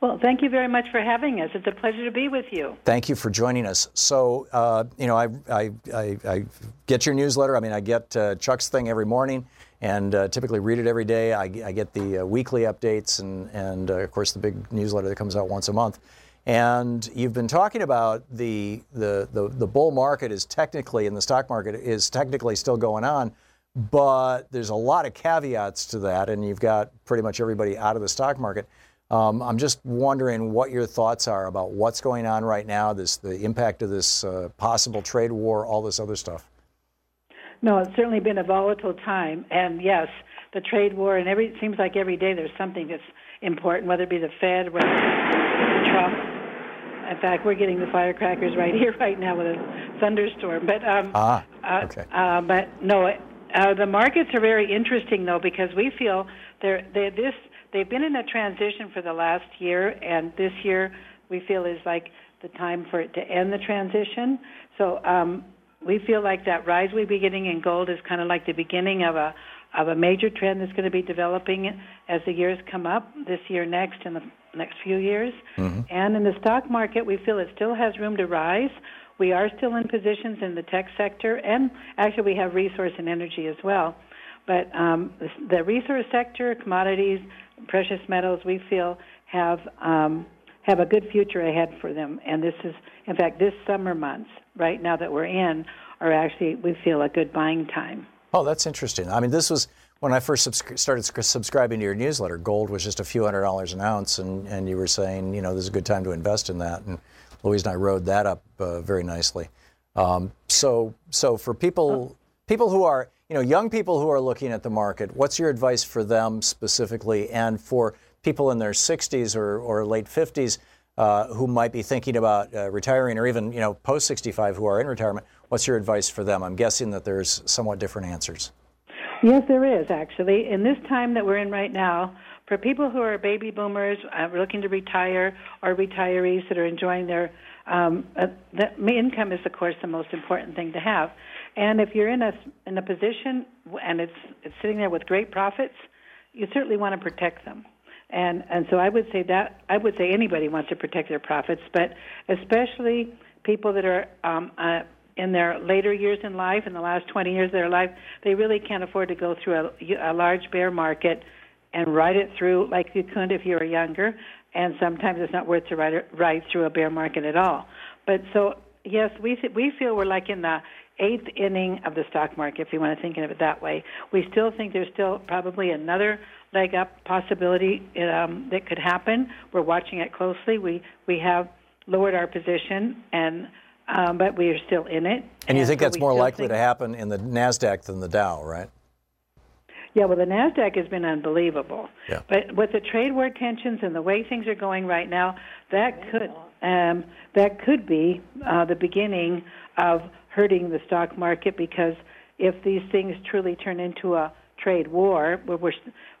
Well, thank you very much for having us. It's a pleasure to be with you. Thank you for joining us. So, uh, you know, I, I, I, I, get your newsletter. I mean, I get uh, Chuck's thing every morning and uh, typically read it every day. I, I get the uh, weekly updates and, and uh, of course, the big newsletter that comes out once a month. And you've been talking about the, the, the, the bull market is technically, in the stock market, is technically still going on, but there's a lot of caveats to that, and you've got pretty much everybody out of the stock market. Um, I'm just wondering what your thoughts are about what's going on right now, this the impact of this uh, possible trade war, all this other stuff. No, it's certainly been a volatile time, and yes, the trade war, and every it seems like every day there's something that's important, whether it be the Fed, whether Trump. In fact, we're getting the firecrackers right here, right now, with a thunderstorm. But um, ah, okay. Uh, uh, but no, uh, the markets are very interesting though because we feel they're, they're this they've been in a transition for the last year, and this year we feel is like the time for it to end the transition. So um, we feel like that rise we be getting in gold is kind of like the beginning of a of a major trend that's going to be developing as the years come up this year, next, and the next few years. Mm-hmm. And in the stock market, we feel it still has room to rise. We are still in positions in the tech sector, and actually, we have resource and energy as well. But um, the resource sector, commodities, precious metals, we feel have um, have a good future ahead for them. And this is, in fact, this summer months, right now that we're in, are actually we feel a good buying time. Oh, that's interesting. I mean, this was when I first subscri- started subscribing to your newsletter. Gold was just a few hundred dollars an ounce, and, and you were saying, you know, this is a good time to invest in that. And Louise and I rode that up uh, very nicely. Um, so, so for people people who are you know, young people who are looking at the market, what's your advice for them specifically? And for people in their 60s or, or late 50s uh, who might be thinking about uh, retiring or even, you know, post 65 who are in retirement, what's your advice for them? I'm guessing that there's somewhat different answers. Yes, there is actually. In this time that we're in right now, for people who are baby boomers uh, looking to retire or retirees that are enjoying their um, uh, the income is of course the most important thing to have. And if you're in a in a position and it's it's sitting there with great profits, you certainly want to protect them. And and so I would say that I would say anybody wants to protect their profits, but especially people that are um, uh, in their later years in life, in the last 20 years of their life, they really can't afford to go through a, a large bear market and ride it through like you could if you were younger. And sometimes it's not worth to ride, ride through a bear market at all. But so yes, we we feel we're like in the eighth inning of the stock market, if you want to think of it that way. We still think there's still probably another leg up possibility um, that could happen. We're watching it closely. We we have lowered our position, and um, but we are still in it. And you think so that's more likely to happen in the Nasdaq than the Dow, right? Yeah, well, the Nasdaq has been unbelievable. Yeah. But with the trade war tensions and the way things are going right now, that could um, that could be uh, the beginning of hurting the stock market because if these things truly turn into a trade war, where we're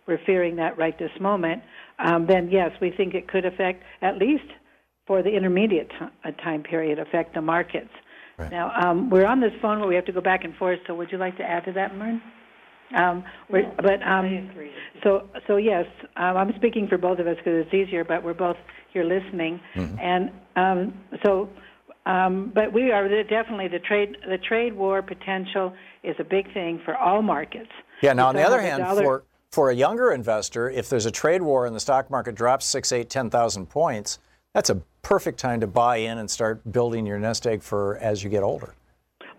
we're fearing that right this moment, um, then yes, we think it could affect at least for the intermediate t- uh, time period affect the markets. Right. Now um, we're on this phone where we have to go back and forth. So would you like to add to that, Mern? Um, we're, but um, so so yes, um, I'm speaking for both of us because it's easier. But we're both here listening, mm-hmm. and um, so um, but we are definitely the trade the trade war potential is a big thing for all markets. Yeah. Now, on the other hand, dollar, for for a younger investor, if there's a trade war and the stock market drops six, eight, ten thousand points, that's a perfect time to buy in and start building your nest egg for as you get older.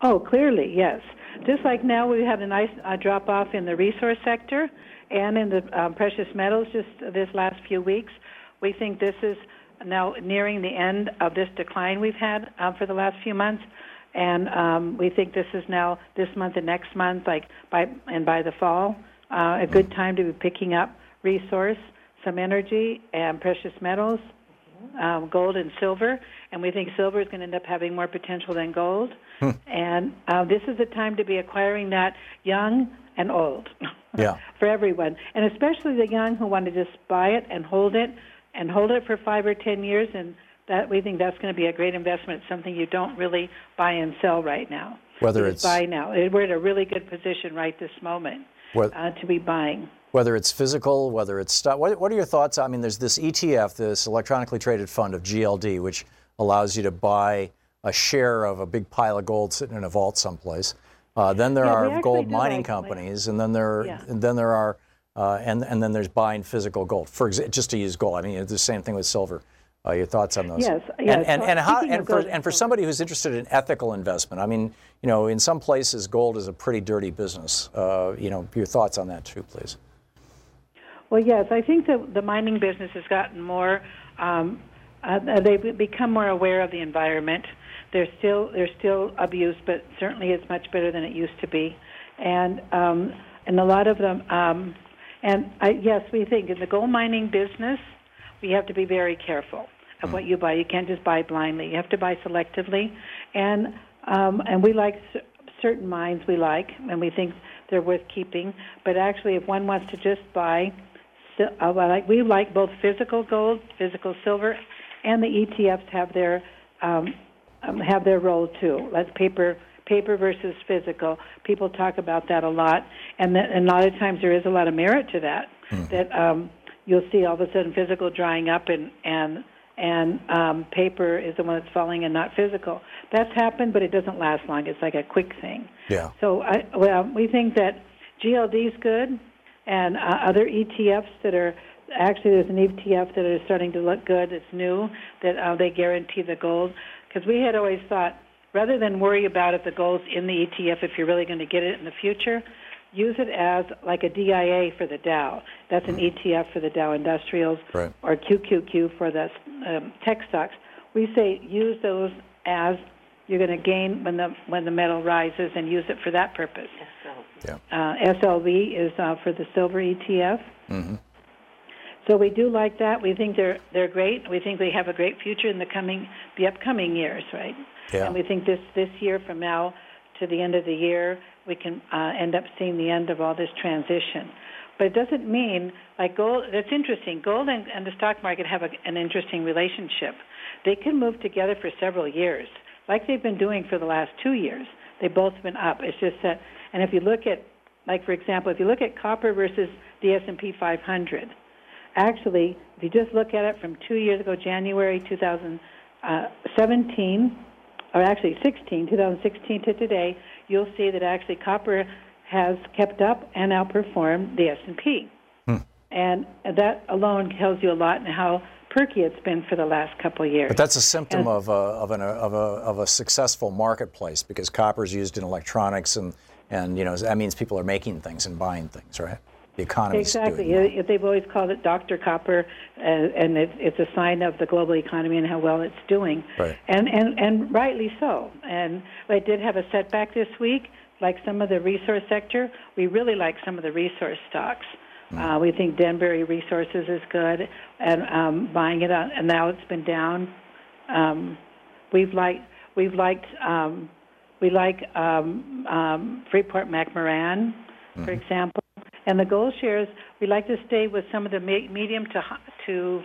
Oh, clearly, yes. just like now we had a nice uh, drop off in the resource sector and in the um, precious metals just this last few weeks. We think this is now nearing the end of this decline we've had uh, for the last few months, and um, we think this is now this month and next month, like by and by the fall, uh, a good time to be picking up resource, some energy, and precious metals, um, gold and silver. And we think silver is going to end up having more potential than gold. And uh, this is the time to be acquiring that young and old Yeah. for everyone, and especially the young who want to just buy it and hold it and hold it for five or ten years. And that we think that's going to be a great investment. Something you don't really buy and sell right now. Whether it's buy now, we're in a really good position right this moment uh, to be buying. whether it's physical, whether it's stock. What, what are your thoughts? I mean, there's this ETF, this electronically traded fund of GLD, which allows you to buy a share of a big pile of gold sitting in a vault someplace. Uh, then there Yeah, are gold mining like- companies, and then there, Yeah. and then there are, uh, and and then there's buying physical gold. For exa- just to use gold, I mean, it's the same thing with silver. Uh, your thoughts on those? Yes, And yes. and, and how and for and and for somebody who's interested in ethical investment, I mean, you know, in some places gold is a pretty dirty business. Uh, you know, your thoughts on that too, please. Well, yes, I think that the mining business has gotten more. Um, uh, they've become more aware of the environment. There's still there's still abuse, but certainly it's much better than it used to be, and um, and a lot of them. Um, and I, yes, we think in the gold mining business, we have to be very careful of what you buy. You can't just buy blindly. You have to buy selectively, and um, and we like cer- certain mines we like, and we think they're worth keeping. But actually, if one wants to just buy, uh, well, like we like both physical gold, physical silver, and the ETFs have their um, um, have their role too. That's paper paper versus physical. People talk about that a lot, and that, and a lot of times there is a lot of merit to that. That um, you'll see all of a sudden physical drying up and and and um, paper is the one that's falling and not physical. That's happened, but it doesn't last long. It's like a quick thing. Yeah. So I, well, we think that GLD is good, and uh, other ETFs that are actually there's an ETF that is starting to look good. It's new that uh, they guarantee the gold because we had always thought rather than worry about if the gold's in the ETF if you're really going to get it in the future, use it as like a DIA for the Dow. That's an ETF for the Dow Industrials Right. or QQQ for the um, tech stocks. We say use those as you're going to gain when the when the metal rises and use it for that purpose. Yeah. Uh, SLV is uh, for the silver ETF. Mm-hmm. So we do like that. We think they're they're great. We think they have a great future in the coming the upcoming years, right? Yeah. And we think this this year from now to the end of the year we can uh, end up seeing the end of all this transition. But it doesn't mean like gold. That's interesting. Gold and, and the stock market have a, an interesting relationship. They can move together for several years, like they've been doing for the last two years. They've both been up. It's just that, and if you look at, like for example, if you look at copper versus the S&P 500, actually, if you just look at it from two years ago, January 2017, or actually 16, 2016 to today, you'll see that actually copper has kept up and outperformed the S&P. Hmm. And that alone tells you a lot in how perky it's been for the last couple of years. But that's a symptom And- of a, of, an, uh, of, a, of a successful marketplace because copper is used in electronics, and, and you know that means people are making things and buying things, right? The economy's Exactly. They've always called it Dr. Copper, uh, and it, it's a sign of the global economy and how well it's doing. Right. And, and, and rightly so. And I did have a setback this week, like some of the resource sector. We really like some of the resource stocks. Uh, we think Denbury Resources is good, and um, buying it on, and now it's been down. Um, we've liked we've liked um, we like um, um, Freeport McMoran, for example, and the gold shares. We like to stay with some of the medium to to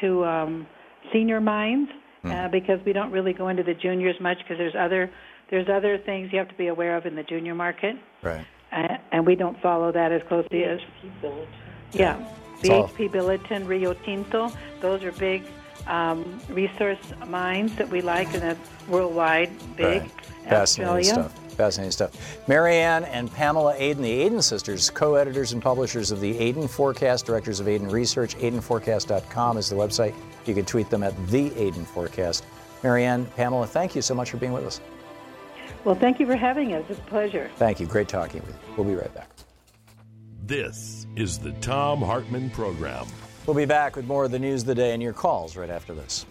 to um, senior mines uh, because we don't really go into the juniors much because there's other there's other things you have to be aware of in the junior market, Right. uh, and we don't follow that as closely as yeah. BHP Billiton, Rio Tinto, those are big um, resource mines that we like, and that's worldwide big. Right. Australia. Stuff. Fascinating stuff. Marianne and Pamela Aden, the Aden sisters, co-editors and publishers of the Aden Forecast, directors of Aden Research. AdenForecast.com is the website. You can tweet them at the Aden Forecast. Marianne, Pamela, thank you so much for being with us. Well, thank you for having us. It's a pleasure. Thank you. Great talking with you. We'll be right back. This is the Thom Hartmann Program. We'll be back with more of the news of the day and your calls right after this.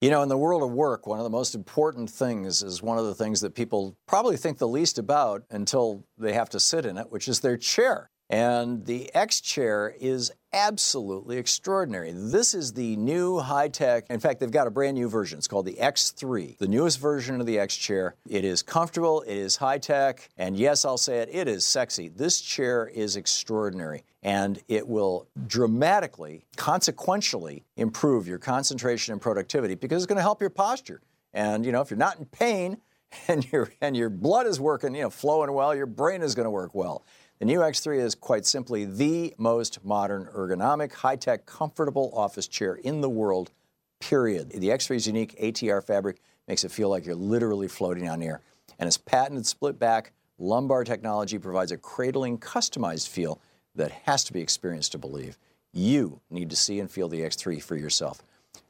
You know, in the world of work, one of the most important things is one of the things that people probably think the least about until they have to sit in it, which is their chair. And the X chair is absolutely extraordinary. This is the new high tech. In fact, they've got a brand new version. It's called the X3, the newest version of the X chair. It is comfortable, it is high tech, and yes, I'll say it, it is sexy. This chair is extraordinary and it will dramatically, consequentially improve your concentration and productivity because it's going to help your posture. And you know, if you're not in pain and your and your blood is working, you know, flowing well, your brain is going to work well. The new X3 is quite simply the most modern, ergonomic, high tech, comfortable office chair in the world, period. The X3's unique ATR fabric makes it feel like you're literally floating on air. And its patented split back lumbar technology provides a cradling, customized feel that has to be experienced to believe. You need to see and feel the X3 for yourself.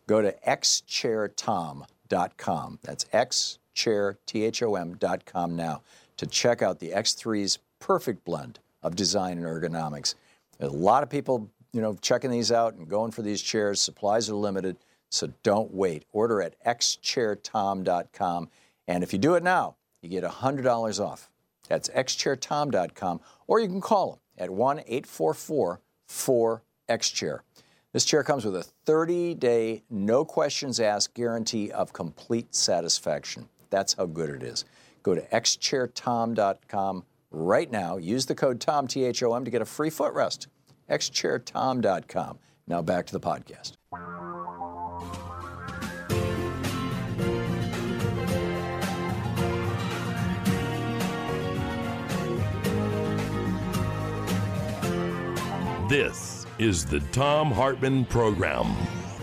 Go to xchairtom.com. That's xchairtom.com now to check out the X3's perfect blend of design and ergonomics. A lot of people, you know, checking these out and going for these chairs. Supplies are limited, so don't wait. Order at xchairtom.com, and if you do it now, you get $100 off. That's xchairtom.com, or you can call them at 1 844 4XChair. This chair comes with a 30 day, no questions asked guarantee of complete satisfaction. That's how good it is. Go to xchairtom.com right now. Use the code TOM, T H O M, to get a free footrest. xchairtom.com. Now back to the podcast. This is the Thom Hartmann Program.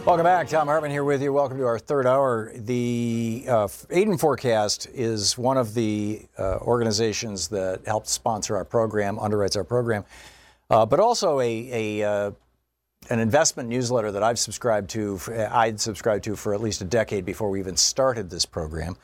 Welcome back. Thom Hartmann here with you. Welcome to our third hour. The uh, Aden Forecast is one of the uh, organizations that helped sponsor our program, underwrites our program, uh, but also a, a uh, an investment newsletter that I've subscribed to. I'd subscribed to for at least a decade before we even started this program,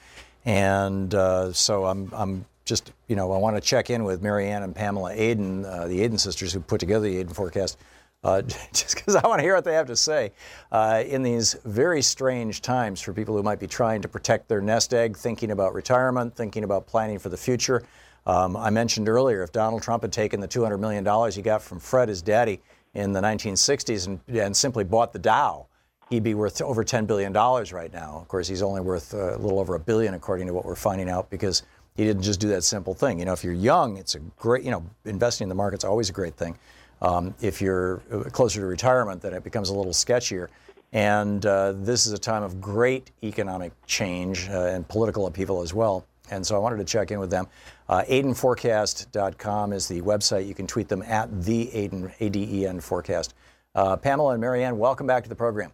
and uh, so I'm I'm just, you know, I want to check in with Marianne and Pamela Aden, uh, the Aden sisters who put together the Aden forecast, uh, just because I want to hear what they have to say uh, in these very strange times for people who might be trying to protect their nest egg, thinking about retirement, thinking about planning for the future. Um, I mentioned earlier if Donald Trump had taken the $200 million he got from Fred, his daddy, in the 1960s and, and simply bought the Dow, he'd be worth over $10 billion right now. Of course, he's only worth uh, a little over a billion, according to what we're finding out, because he didn't just do that simple thing. You know, if you're young, it's a great, you know, investing in the market's always a great thing. Um, if you're closer to retirement, then it becomes a little sketchier. And uh, this is a time of great economic change uh, and political upheaval as well. And so I wanted to check in with them. Uh, AdenForecast.com is the website. You can tweet them at the Aden, A-D-E-N forecast. Uh, Pamela and Marianne, welcome back to the program.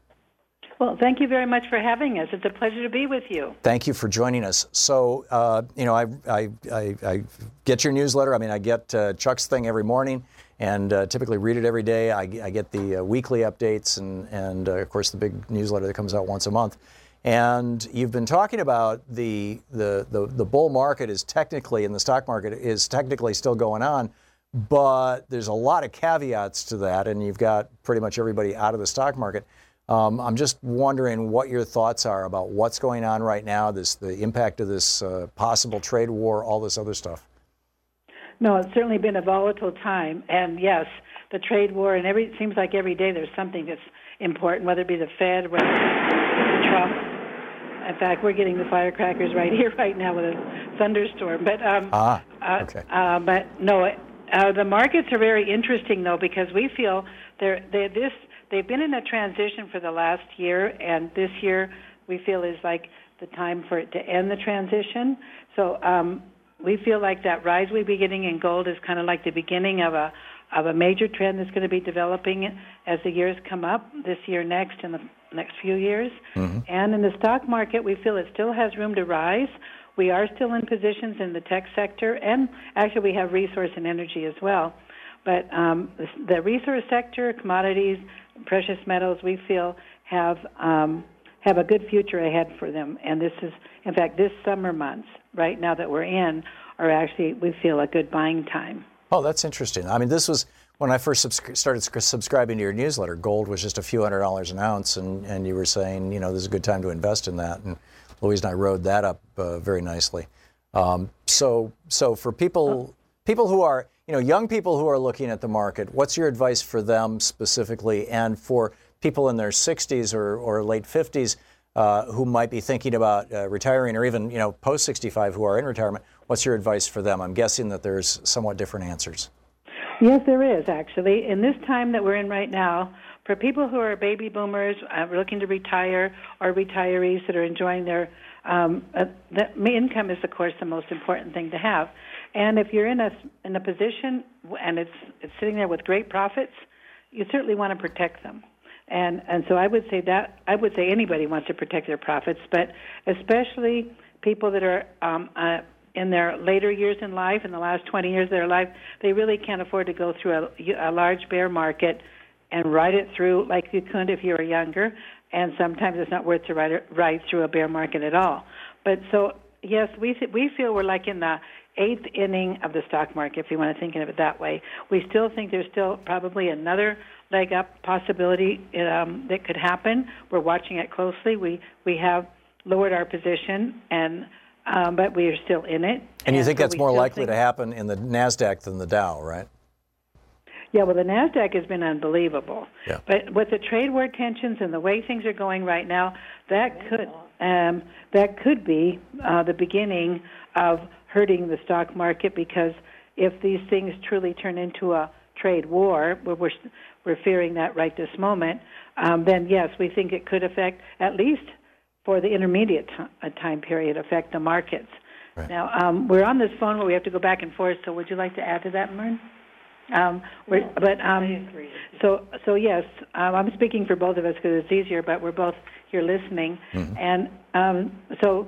Well, thank you very much for having us. It's a pleasure to be with you. Thank you for joining us. So, uh, you know, I, I, I, I, get your newsletter. I mean, I get uh, Chuck's thing every morning and uh, typically read it every day. I, I get the uh, weekly updates and, and uh, of course, the big newsletter that comes out once a month. And you've been talking about the, the, the, the bull market is technically, in the stock market, is technically still going on, but there's a lot of caveats to that, and you've got pretty much everybody out of the stock market. Um, I'm just wondering what your thoughts are about what's going on right now, this the impact of this uh, possible trade war, all this other stuff. No, it's certainly been a volatile time, and yes, the trade war, and every it seems like every day there's something that's important, whether it be the Fed, whether Trump. In fact, we're getting the firecrackers right here, right now, with a thunderstorm. But um, ah, okay. Uh, uh, but no, uh, the markets are very interesting though because we feel they're, they're this they've been in a transition for the last year, and this year we feel is like the time for it to end the transition. So um, we feel like that rise we be getting in gold is kind of like the beginning of a of a major trend that's going to be developing as the years come up this year, next, and the next few years. Mm-hmm. And in the stock market, we feel it still has room to rise. We are still in positions in the tech sector, and actually, we have resource and energy as well. But um, the resource sector, commodities, precious metals, we feel have um, have a good future ahead for them. And this is, in fact, this summer months right now that we're in are actually we feel a good buying time. Oh, that's interesting. I mean, this was when I first subscri- started subscribing to your newsletter. Gold was just a few hundred dollars an ounce, and, and you were saying, you know, this is a good time to invest in that. And Louise and I rode that up uh, very nicely. Um, so, so for people people who are you know young people who are looking at the market, what's your advice for them specifically, and for people in their 60s or, or late 50s uh, who might be thinking about uh, retiring, or even you know post 65 who are in retirement? What's your advice for them? I'm guessing that there's somewhat different answers. Yes, there is actually. In this time that we're in right now, for people who are baby boomers, uh, looking to retire, or retirees that are enjoying their um, uh, the income is, of course, the most important thing to have. And if you're in a in a position and it's it's sitting there with great profits, you certainly want to protect them. And and so I would say that I would say anybody wants to protect their profits, but especially people that are um, uh, in their later years in life, in the last 20 years of their life, they really can't afford to go through a, a large bear market and ride it through like you could if you were younger. And sometimes it's not worth to ride, ride through a bear market at all. But so yes, we th- we feel we're like in the eighth inning of the stock market, if you want to think of it that way. We still think there's still probably another leg up possibility um, that could happen. We're watching it closely. We we have lowered our position and um, but we are still in it. And you think that's more likely to happen in the Nasdaq than the Dow, right? Yeah, well, the Nasdaq has been unbelievable. Yeah. But with the trade war tensions and the way things are going right now, that could um, that could be uh, the beginning of hurting the stock market because if these things truly turn into a trade war, we're we're, we're fearing that right this moment, um, then yes, we think it could affect at least for the intermediate t- uh, time period affect the markets. Right. Now um, we're on this phone where we have to go back and forth. So would you like to add to that, Mern? Um, we're, but um, so so yes, um, I'm speaking for both of us because it's easier. But we're both here listening, mm-hmm. and um, so.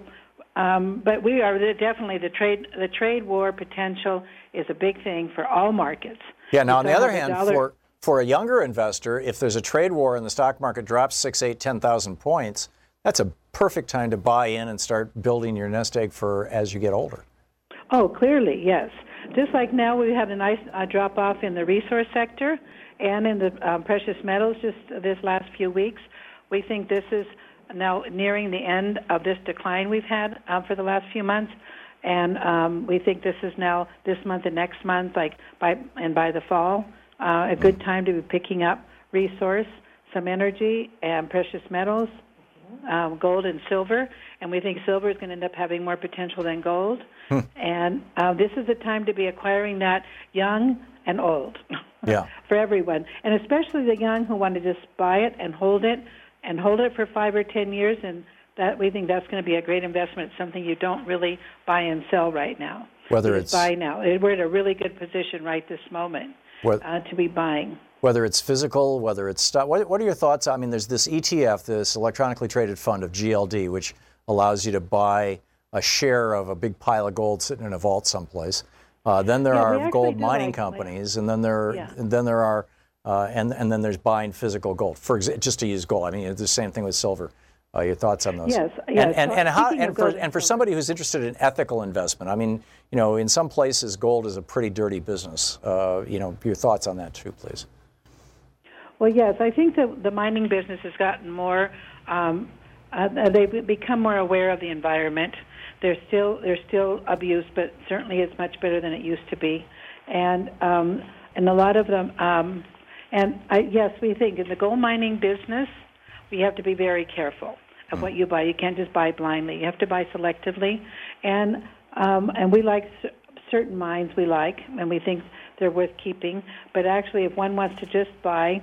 Um, but we are definitely the trade the trade war potential is a big thing for all markets. Yeah. Now, on the other the hand, dollar- for for a younger investor, if there's a trade war and the stock market drops six, eight, ten thousand points, that's a perfect time to buy in and start building your nest egg for as you get older. Oh, clearly, yes. Just like now, we had a nice uh, drop off in the resource sector and in the um, precious metals just this last few weeks. We think this is now nearing the end of this decline we've had uh, for the last few months, and um, we think this is now this month and next month, like by and by the fall, uh, a good time to be picking up resource, some energy, and precious metals, um, gold and silver, and we think silver is going to end up having more potential than gold. Hmm. And uh, this is the time to be acquiring that young and old yeah. for everyone, and especially the young who want to just buy it and hold it and hold it for five or ten years. And that we think that's going to be a great investment. It's something you don't really buy and sell right now. Whether it's buy now, we're in a really good position right this moment what, uh, to be buying whether it's physical, whether it's stock. What, what, are your thoughts? I mean, there's this ETF, this electronically traded fund of GLD, which allows you to buy a share of a big pile of gold sitting in a vault someplace. Uh, then there yeah, are gold mining like, companies, and then there, yeah. and then there are, uh, and and then there's buying physical gold. For exa- just to use gold, I mean, it's the same thing with silver. Uh, your thoughts on those? Yes, yes. And, and, and how and for and for somebody who's interested in ethical investment, I mean, you know, in some places gold is a pretty dirty business. Uh, you know, your thoughts on that too, please. Well, yes, I think that the mining business has gotten more. Um, uh, they've become more aware of the environment. There's still there's still abuse, but certainly it's much better than it used to be, and um, and a lot of them. Um, and I, yes, we think in the gold mining business, we have to be very careful of what you buy. You can't just buy blindly. You have to buy selectively, and um, and we like c- certain mines we like, and we think they're worth keeping. But actually, if one wants to just buy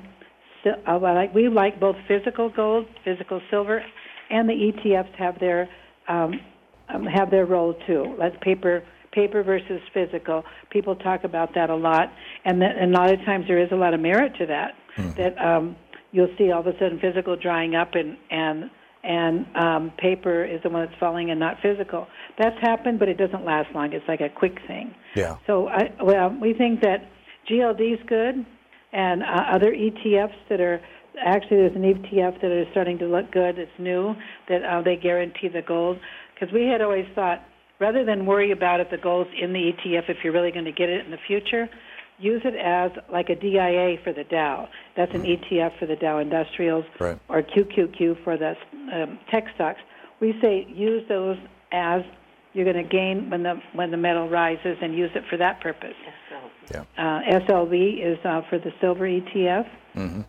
uh, like we like both physical gold, physical silver, and the ETFs have their um, um, have their role too. That's paper paper versus physical. People talk about that a lot, and, that, and a lot of times there is a lot of merit to that. Mm-hmm. That um, you'll see all of a sudden physical drying up and and and um, paper is the one that's falling and not physical. That's happened, but it doesn't last long. It's like a quick thing. Yeah. So I, well, we think that GLD is good and uh, other ETFs that are actually, there's an ETF that is starting to look good. It's new that uh, they guarantee the gold because we had always thought rather than worry about if the gold's in the ETF if you're really going to get it in the future, use it as like a DIA for the Dow. That's an ETF for the Dow Industrials Right. or QQQ for the um, tech stocks. We say use those as you're going to gain when the when the metal rises and use it for that purpose. Yeah. Uh, SLV is uh, for the silver ETF. Mm-hmm.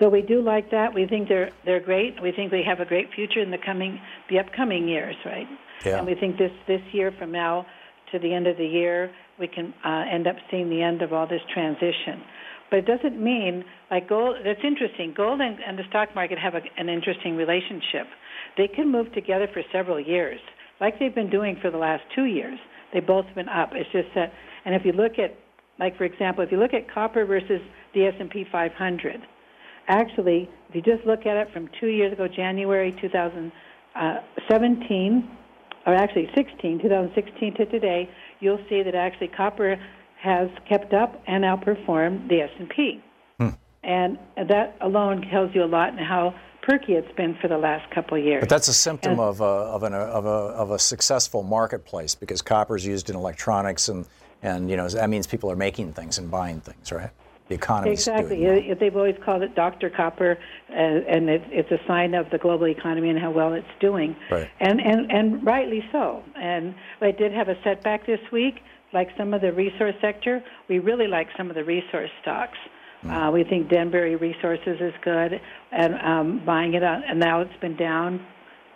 So we do like that. We think they're they're great. We think they have a great future in the coming the upcoming years, right? Yeah. And we think this this year from now to the end of the year we can uh, end up seeing the end of all this transition. But it doesn't mean like gold. That's interesting. Gold and, and the stock market have a, an interesting relationship. They can move together for several years, like they've been doing for the last two years. They've both been up. It's just that, and if you look at, like for example, if you look at copper versus the S&P 500, actually, if you just look at it from two years ago, January 2017, or actually 16, 2016 to today, you'll see that actually copper has kept up and outperformed the S&P. Hmm. And that alone tells you a lot in how perky it's been for the last couple of years. But that's a symptom And- of a, of, an, of, a, of a successful marketplace because copper is used in electronics and, and you know that means people are making things and buying things, right? The economy's Exactly. well. They've always called it Dr. Copper, uh, and it, it's a sign of the global economy and how well it's doing. Right. And, and, and rightly so. And I did have a setback this week, like some of the resource sector. We really like some of the resource stocks. Uh, we think Denbury Resources is good, and um, buying it, on, and now it's been down.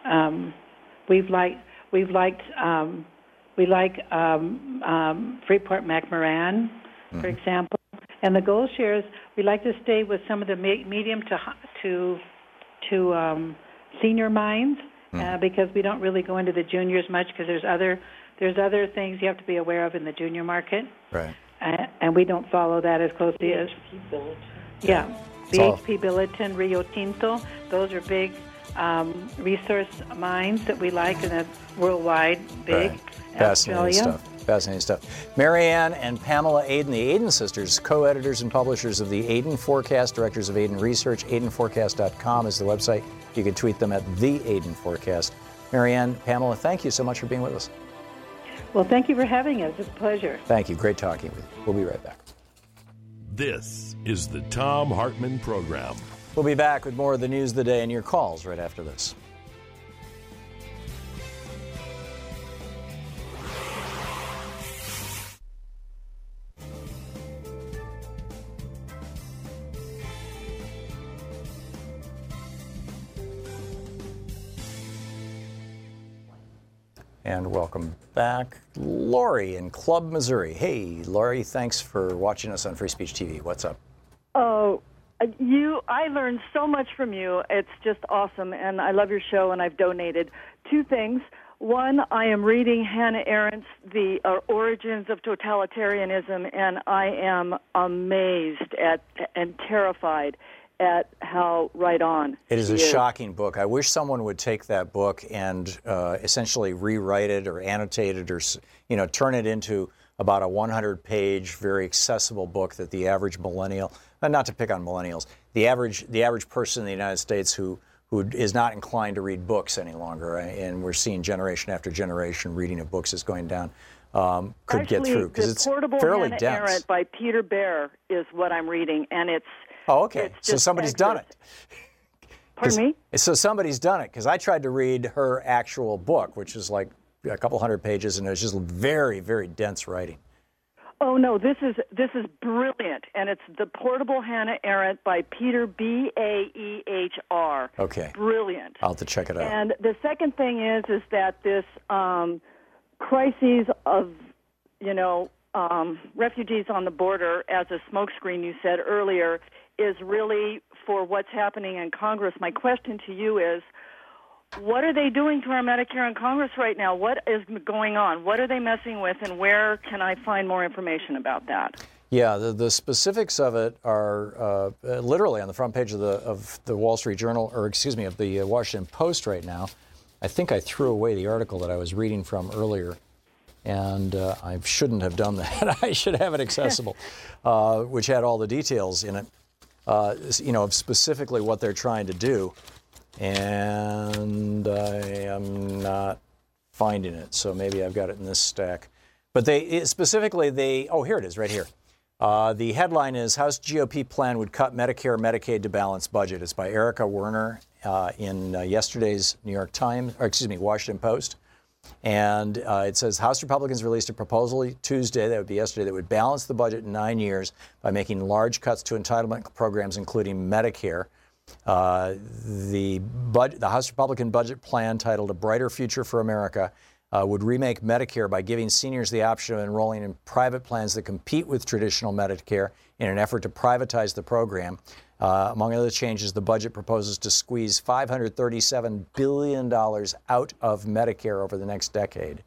Um, we've liked, we've liked, um, we like um, um, Freeport McMoran, for example. And the gold shares, we like to stay with some of the me- medium to to to um, senior mines uh, because we don't really go into the juniors much because there's other there's other things you have to be aware of in the junior market, Right. uh, and we don't follow that as closely as yeah. It's all- BHP Billiton, Rio Tinto, those are big um, resource mines that we like, and that's worldwide big. Right. Fascinating Australia. Stuff. Fascinating stuff. Marianne and Pamela Aden, the Aden sisters, co-editors and publishers of the Aden Forecast, directors of Aden Research. AdenForecast.com is the website. You can tweet them at the Aden Forecast. Marianne, Pamela, thank you so much for being with us. Well, thank you for having us. It's a pleasure. Thank you. Great talking with you. We'll be right back. This is the Thom Hartmann Program. We'll be back with more of the news of the day and your calls right after this. And welcome back, Lori in Club, Missouri. Hey, Lori, thanks for watching us on Free Speech TV. What's up? Oh, you! I learned so much from you. It's just awesome, and I love your show. And I've donated two things. One, I am reading Hannah Arendt's "The uh, Origins of Totalitarianism," and I am amazed at and terrified at how right on It is a shocking book. I wish someone would take that book and uh, essentially rewrite it or annotate it or you know turn it into about a 100-page, very accessible book that the average millennial, not to pick on millennials, the average the average person in the United States who who is not inclined to read books any longer, uh, and we're seeing generation after generation reading of books is going down, um, could Actually, get through because it's fairly Hannah dense. Arendt by Peter Baehr is what I'm reading, and it's Oh, okay. So somebody's done it. Pardon me. So somebody's done it because I tried to read her actual book, which is like a couple hundred pages, and it was just very, very dense writing. Oh no, this is this is brilliant, and it's the portable Hannah Arendt by Peter B A E H R. Okay. Brilliant. I'll have to check it out. And the second thing is is that this um, crises of you know um, refugees on the border as a smokescreen you said earlier is really for what's happening in Congress. My question to you is. What are they doing to our Medicare in Congress right now? What is going on? What are they messing with, and where can I find more information about that? Yeah, the, the specifics of it are uh, uh, literally on the front page of the of the Wall Street Journal, or excuse me, of the uh, Washington Post right now. I think I threw away the article that I was reading from earlier, and uh, I shouldn't have done that. I should have it accessible, uh, which had all the details in it. Uh, you know, of specifically what they're trying to do. And I am not finding it, so maybe I've got it in this stack. But they specifically, they, oh, here it is, right here. Uh, the headline is House GOP plan would cut Medicare Medicaid to balance budget. It's by Erica Werner uh, in uh, yesterday's New York Times, or excuse me, Washington Post. And uh, it says House Republicans released a proposal Tuesday, that would be yesterday, that would balance the budget in nine years by making large cuts to entitlement programs, including Medicare. Uh, the, bud- the House Republican budget plan, titled A Brighter Future for America, uh, would remake Medicare by giving seniors the option of enrolling in private plans that compete with traditional Medicare in an effort to privatize the program. Uh, among other changes, the budget proposes to squeeze $537 billion out of Medicare over the next decade.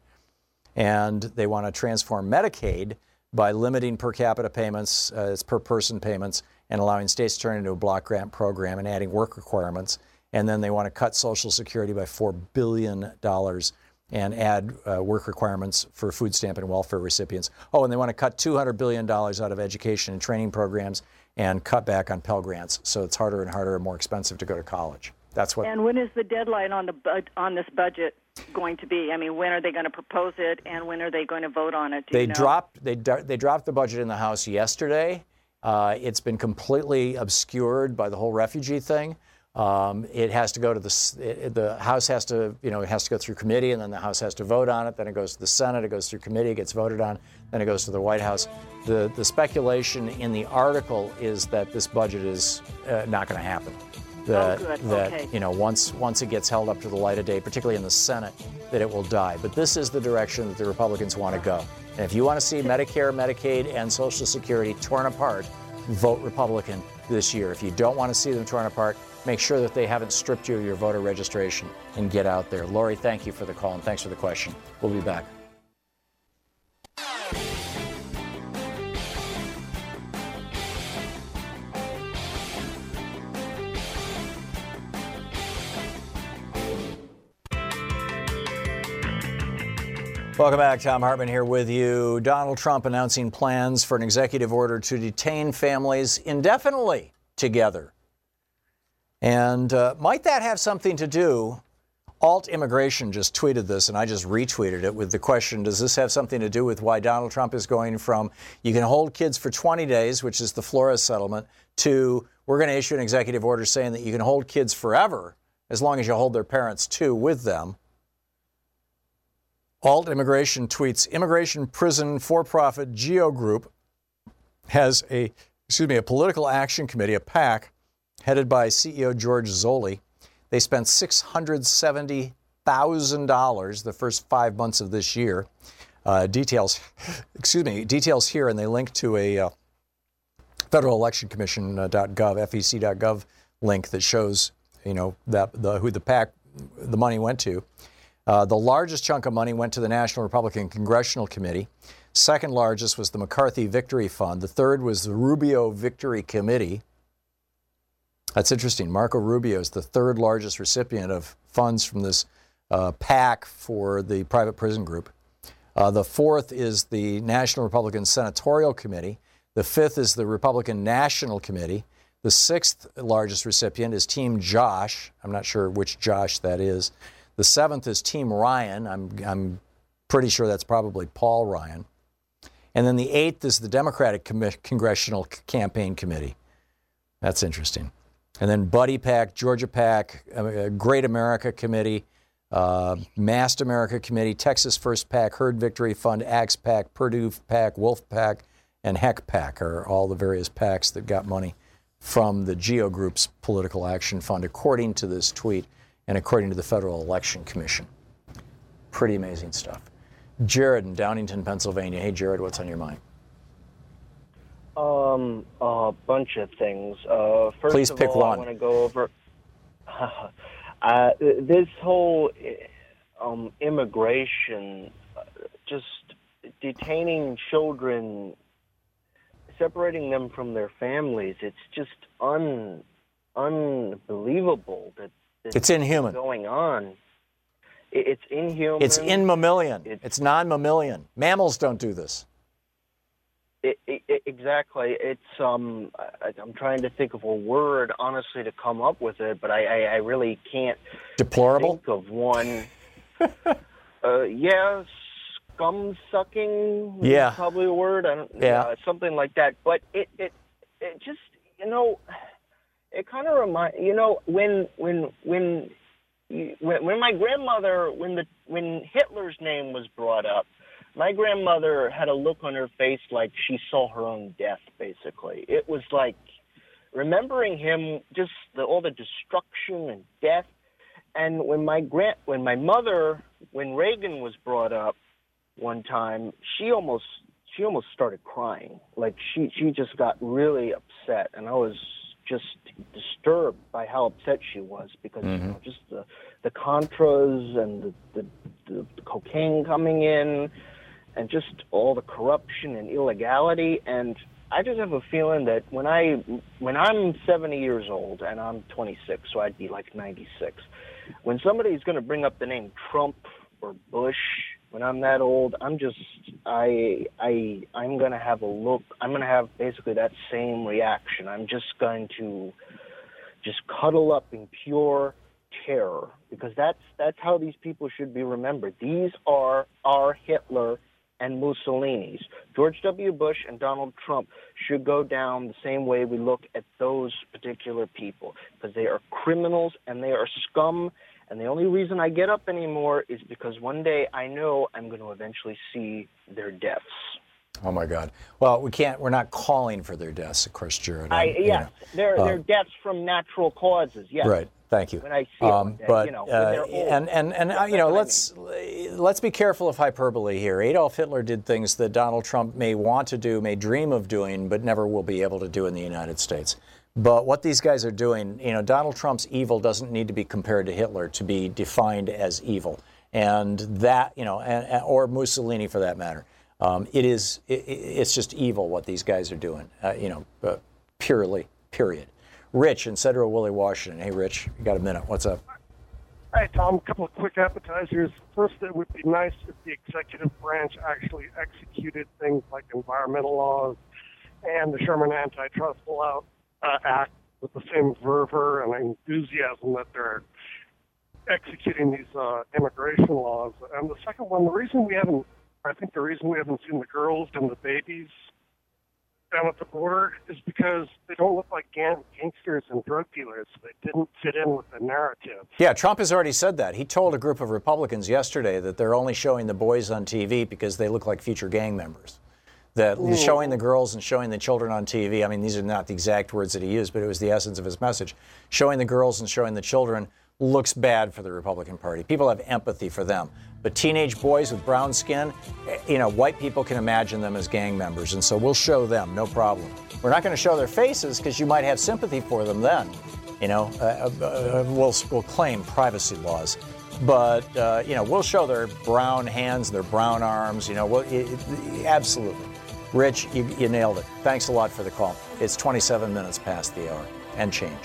And they want to transform Medicaid by limiting per capita payments, uh, it's per person payments, and allowing states to turn into a block grant program and adding work requirements. And then they want to cut Social Security by $4 billion and add uh, work requirements for food stamp and welfare recipients. Oh, and they want to cut $200 billion out of education and training programs and cut back on Pell Grants. So it's harder and harder and more expensive to go to college. That's what. And when is the deadline on the bud- on this budget going to be? I mean, when are they going to propose it, and when are they going to vote on it? They know? dropped they they dropped the budget in the House yesterday. Uh, it's been completely obscured by the whole refugee thing. Um, it has to go to the it, the House has to you know it has to go through committee and then the House has to vote on it. Then it goes to the Senate. It goes through committee. It gets voted on. Then it goes to the White House. The the speculation in the article is that this budget is uh, not going to happen. That, good. that Okay. you know once once it gets held up to the light of day, particularly in the Senate, that it will die. But this is the direction that the Republicans want to go. And if you want to see Medicare, Medicaid, and Social Security torn apart, vote Republican this year. If you don't want to see them torn apart, make sure that they haven't stripped you of your voter registration and get out there. Lori, thank you for the call and thanks for the question. We'll be back. Welcome back. Thom Hartmann here with you. Donald Trump announcing plans for an executive order to detain families indefinitely together. And uh, might that have something to do? Alt Immigration just tweeted this, and I just retweeted it with the question Does this have something to do with why Donald Trump is going from you can hold kids for 20 days, which is the Flores settlement, to we're going to issue an executive order saying that you can hold kids forever as long as you hold their parents too with them? Alt Immigration tweets Immigration Prison for Profit Geo Group has a excuse me a political action committee, a PAC, headed by CEO George Zoley. They spent six hundred seventy thousand dollars the first five months of this year. Uh, details, excuse me, details here, and they link to a uh, Federal Election Commission.gov, FEC.gov link that shows you know that the who the PAC the money went to. Uh, the largest chunk of money went to the National Republican Congressional Committee. Second largest was the McCarthy Victory Fund. The third was the Rubio Victory Committee. That's interesting. Marco Rubio is the third largest recipient of funds from this uh, PAC for the private prison group. Uh, the fourth is the National Republican Senatorial Committee. The fifth is the Republican National Committee. The sixth largest recipient is Team Josh. I'm not sure which Josh that is. The seventh is Team Ryan. I'm, I'm pretty sure that's probably Paul Ryan. And then the eighth is the Democratic Commi- Congressional C- Campaign Committee. That's interesting. And then Buddy Pack, Georgia PAC, uh, Great America Committee, uh, Mast America Committee, Texas First Pack, Hurd Victory Fund, Axe Pack, Perdue Pack, Wolf Pack, and Heck Pack are all the various packs that got money from the Geo Group's Political Action Fund, according to this tweet and according to the Federal Election Commission. Pretty amazing stuff. Jared in Downingtown, Pennsylvania. Hey, Jared, what's on your mind? Um, a bunch of things. Uh, first Please of pick all, one. I want to go over uh, this whole um, immigration, uh, just detaining children, separating them from their families. It's just un unbelievable that, It's inhuman. going on. It's inhuman. It's in mammalian. It's non mammalian. Mammals don't do this. It, it, exactly. It's um. I, I'm trying to think of a word, honestly, to come up with it, but I, I, I really can't. Deplorable. Think of one. uh, yeah, scum sucking. Yeah. probably a word. I don't. Yeah. uh, something like that. But it, it, it just, you know, it kind of remind. You know, when, when, when, when, when my grandmother, when the, when Hitler's name was brought up my grandmother had a look on her face like she saw her own death basically. It was like remembering him just the, all the destruction and death. And when my grand when my mother when reagan was brought up one time she almost she almost started crying. Like she she just got really upset. And i was just disturbed by how upset she was because you mm-hmm. know, just the the contras and the, the the the cocaine coming in and just all the corruption and illegality and I just have a feeling that when I when I'm 70 years old and I'm 26 so I'd be like 96 when somebody's going to bring up the name Trump or Bush when I'm that old I'm just I I I'm going to have a look I'm going to have basically that same reaction I'm just going to just cuddle up in pure terror because that's that's how these people should be remembered. These are our Hitler and Mussolini's. George W. Bush and Donald Trump should go down the same way we look at those particular people because they are criminals and they are scum. And the only reason I get up anymore is because one day I know I'm going to eventually see their deaths. Oh my God. Well, we can't. We're not calling for their deaths, of course, Jared. I, you yes, know. they're, Uh, they're deaths from natural causes. Yes. Right. Thank you. When I see Um, but you know, uh, and and and uh, you know, let's let's be careful of hyperbole here. Adolf Hitler did things that Donald Trump may want to do, may dream of doing, but never will be able to do in the United States. But what these guys are doing, you know, Donald Trump's evil doesn't need to be compared to Hitler to be defined as evil, and that you know, and- or Mussolini for that matter. Um, it is it, it's just evil what these guys are doing. Uh, you know, uh, purely period. Rich in Centralia, Washington. Hey, Rich, you got a minute? What's up? Hey, Thom, a couple of quick appetizers. First, it would be nice if the executive branch actually executed things like environmental laws and the Sherman Antitrust Law uh, Act with the same fervor and enthusiasm that they're executing these uh, immigration laws. And the second one, the reason we haven't, I think the reason we haven't seen the girls and the babies down at the border is because they don't look like gang- gangsters and drug dealers. They didn't fit in with the narrative. Yeah, Trump has already said that. He told a group of Republicans yesterday that they're only showing the boys on TV because they look like future gang members. That Ooh. Mm. showing the girls and showing the children on TV, I mean, these are not the exact words that he used, but it was the essence of his message. Showing the girls and showing the children looks bad for the Republican Party. People have empathy for them. But teenage boys with brown skin, eh, you know, white people can imagine them as gang members, and so we'll show them, no problem. We're not going to show their faces because you might have sympathy for them then. You know, uh, uh, uh, we'll, we'll claim privacy laws. But, uh, you know, we'll show their brown hands, their brown arms, you know, we'll, it, it- absolutely. Rich, you, you nailed it. Thanks a lot for the call. It's 27 minutes past the hour and change.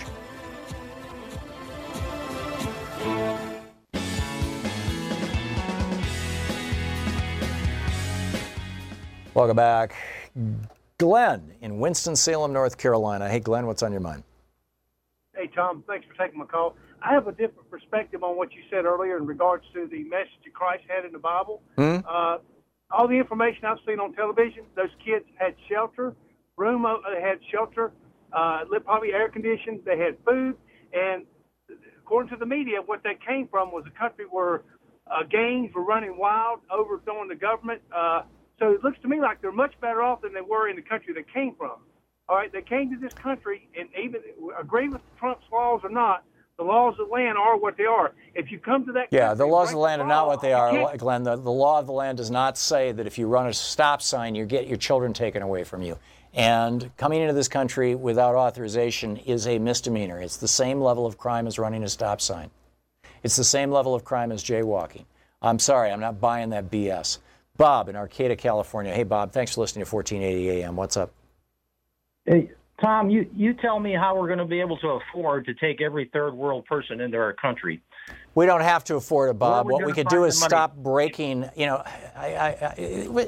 Welcome back. Glenn in Winston-Salem, North Carolina. Hey, Glenn, what's on your mind? Hey, Thom, thanks for taking my call. I have a different perspective on what you said earlier in regards to the message that Christ had in the Bible. Hmm? Uh, all the information I've seen on television, those kids had shelter, room, uh, they had shelter, uh, probably air conditioned, they had food, and according to the media, what they came from was a country where uh, gangs were running wild, overthrowing the government. Uh, so it looks to me like they're much better off than they were in the country they came from. All right, they came to this country, and even agree with Trump's laws or not, the laws of the land are what they are. If you come to that, Yeah, the laws of the land are not what they are, Glenn. The, the law of the land does not say that if you run a stop sign, you get your children taken away from you. And coming into this country without authorization is a misdemeanor. It's the same level of crime as running a stop sign. It's the same level of crime as jaywalking. I'm sorry, I'm not buying that BS. Bob in Arcata, California. Hey, Bob, thanks for listening to 1480 AM. What's up? Hey, Thom, you, you tell me how we're going to be able to afford to take every third world person into our country. We don't have to afford it, Bob. Where are we What we could do is stop breaking. You know, I, I,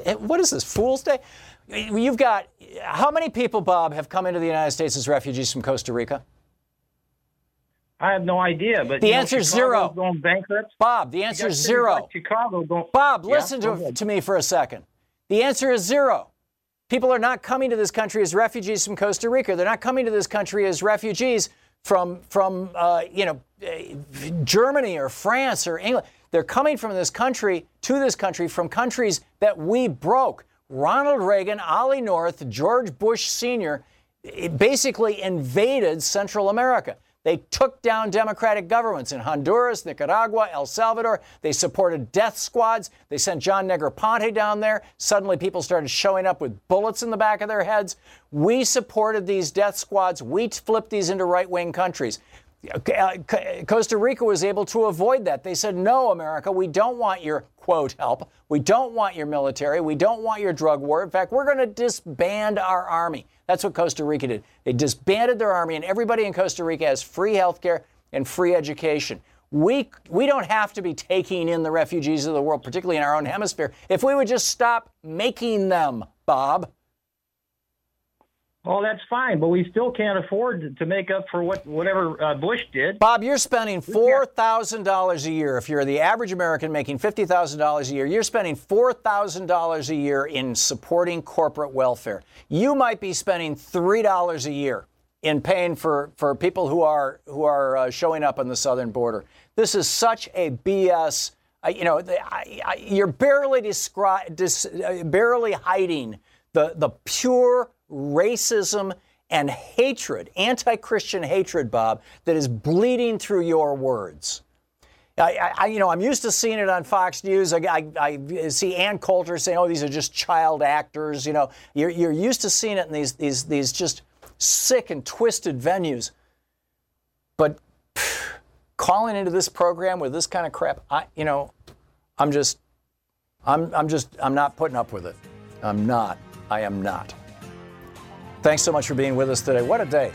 I, what is this Fool's Day? You've got how many people, Bob, have come into the United States as refugees from Costa Rica? I have no idea, but The answer is zero. Going bankrupt. Bob, the answer is zero. like Chicago going. Bob, Yeah, listen to, to me for a second. The answer is zero. People are not coming to this country as refugees from Costa Rica. They're not coming to this country as refugees from from uh, you know Germany or France or England. They're coming from this country to this country from countries that we broke. Ronald Reagan, Ollie North, George Bush Sr. basically invaded Central America. They took down democratic governments in Honduras, Nicaragua, El Salvador. They supported death squads. They sent John Negroponte down there. Suddenly, people started showing up with bullets in the back of their heads. We supported these death squads. We flipped these into right wing countries. Uh, Costa Rica was able to avoid that. They said, no, America, we don't want your quote help. We don't want your military. We don't want your drug war. In fact, we're going to disband our army. That's what Costa Rica did. They disbanded their army, and everybody in Costa Rica has free health care and free education. We, we don't have to be taking in the refugees of the world, particularly in our own hemisphere, if we would just stop making them, Bob. Well, that's fine, but we still can't afford to- make up for what whatever uh, Bush did. Bob, you're spending four thousand dollars a year. If you're the average American making fifty thousand dollars a year, you're spending four thousand dollars a year in supporting corporate welfare. You might be spending three dollars a year in paying for, for people who are who are uh, showing up on the southern border. This is such a BS. Uh, you know, the, I, I, you're barely descri- dis, uh, barely hiding the the pure racism and hatred, anti-Christian hatred, Bob, that is bleeding through your words. I, I, you know, I'm used to seeing it on Fox News. I, I, I see Ann Coulter saying, "Oh, these are just child actors." You know, you're, you're used to seeing it in these these these just sick and twisted venues. But pff, calling into this program with this kind of crap, I, you know, I'm just, I'm, I'm just, I'm not putting up with it. I'm not. I am not. Thanks so much for being with us today. What a day.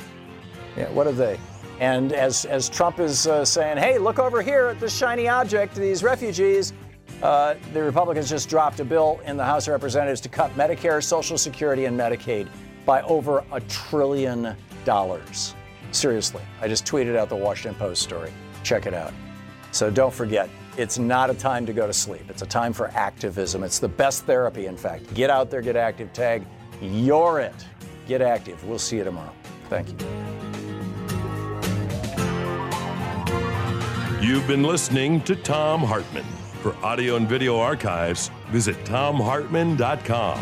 Yeah, what a day. And as, as Trump is uh, saying, hey, look over here at this shiny object, these refugees, uh, the Republicans just dropped a bill in the House of Representatives to cut Medicare, Social Security, and Medicaid by over a trillion dollars. Seriously, I just tweeted out the Washington Post story. Check it out. So don't forget, it's not a time to go to sleep. It's a time for activism. It's the best therapy, in fact. Get out there, get active, tag. You're it. Get active. We'll see you tomorrow. Thank you. You've been listening to Thom Hartmann. For audio and video archives, visit thomhartmann.com.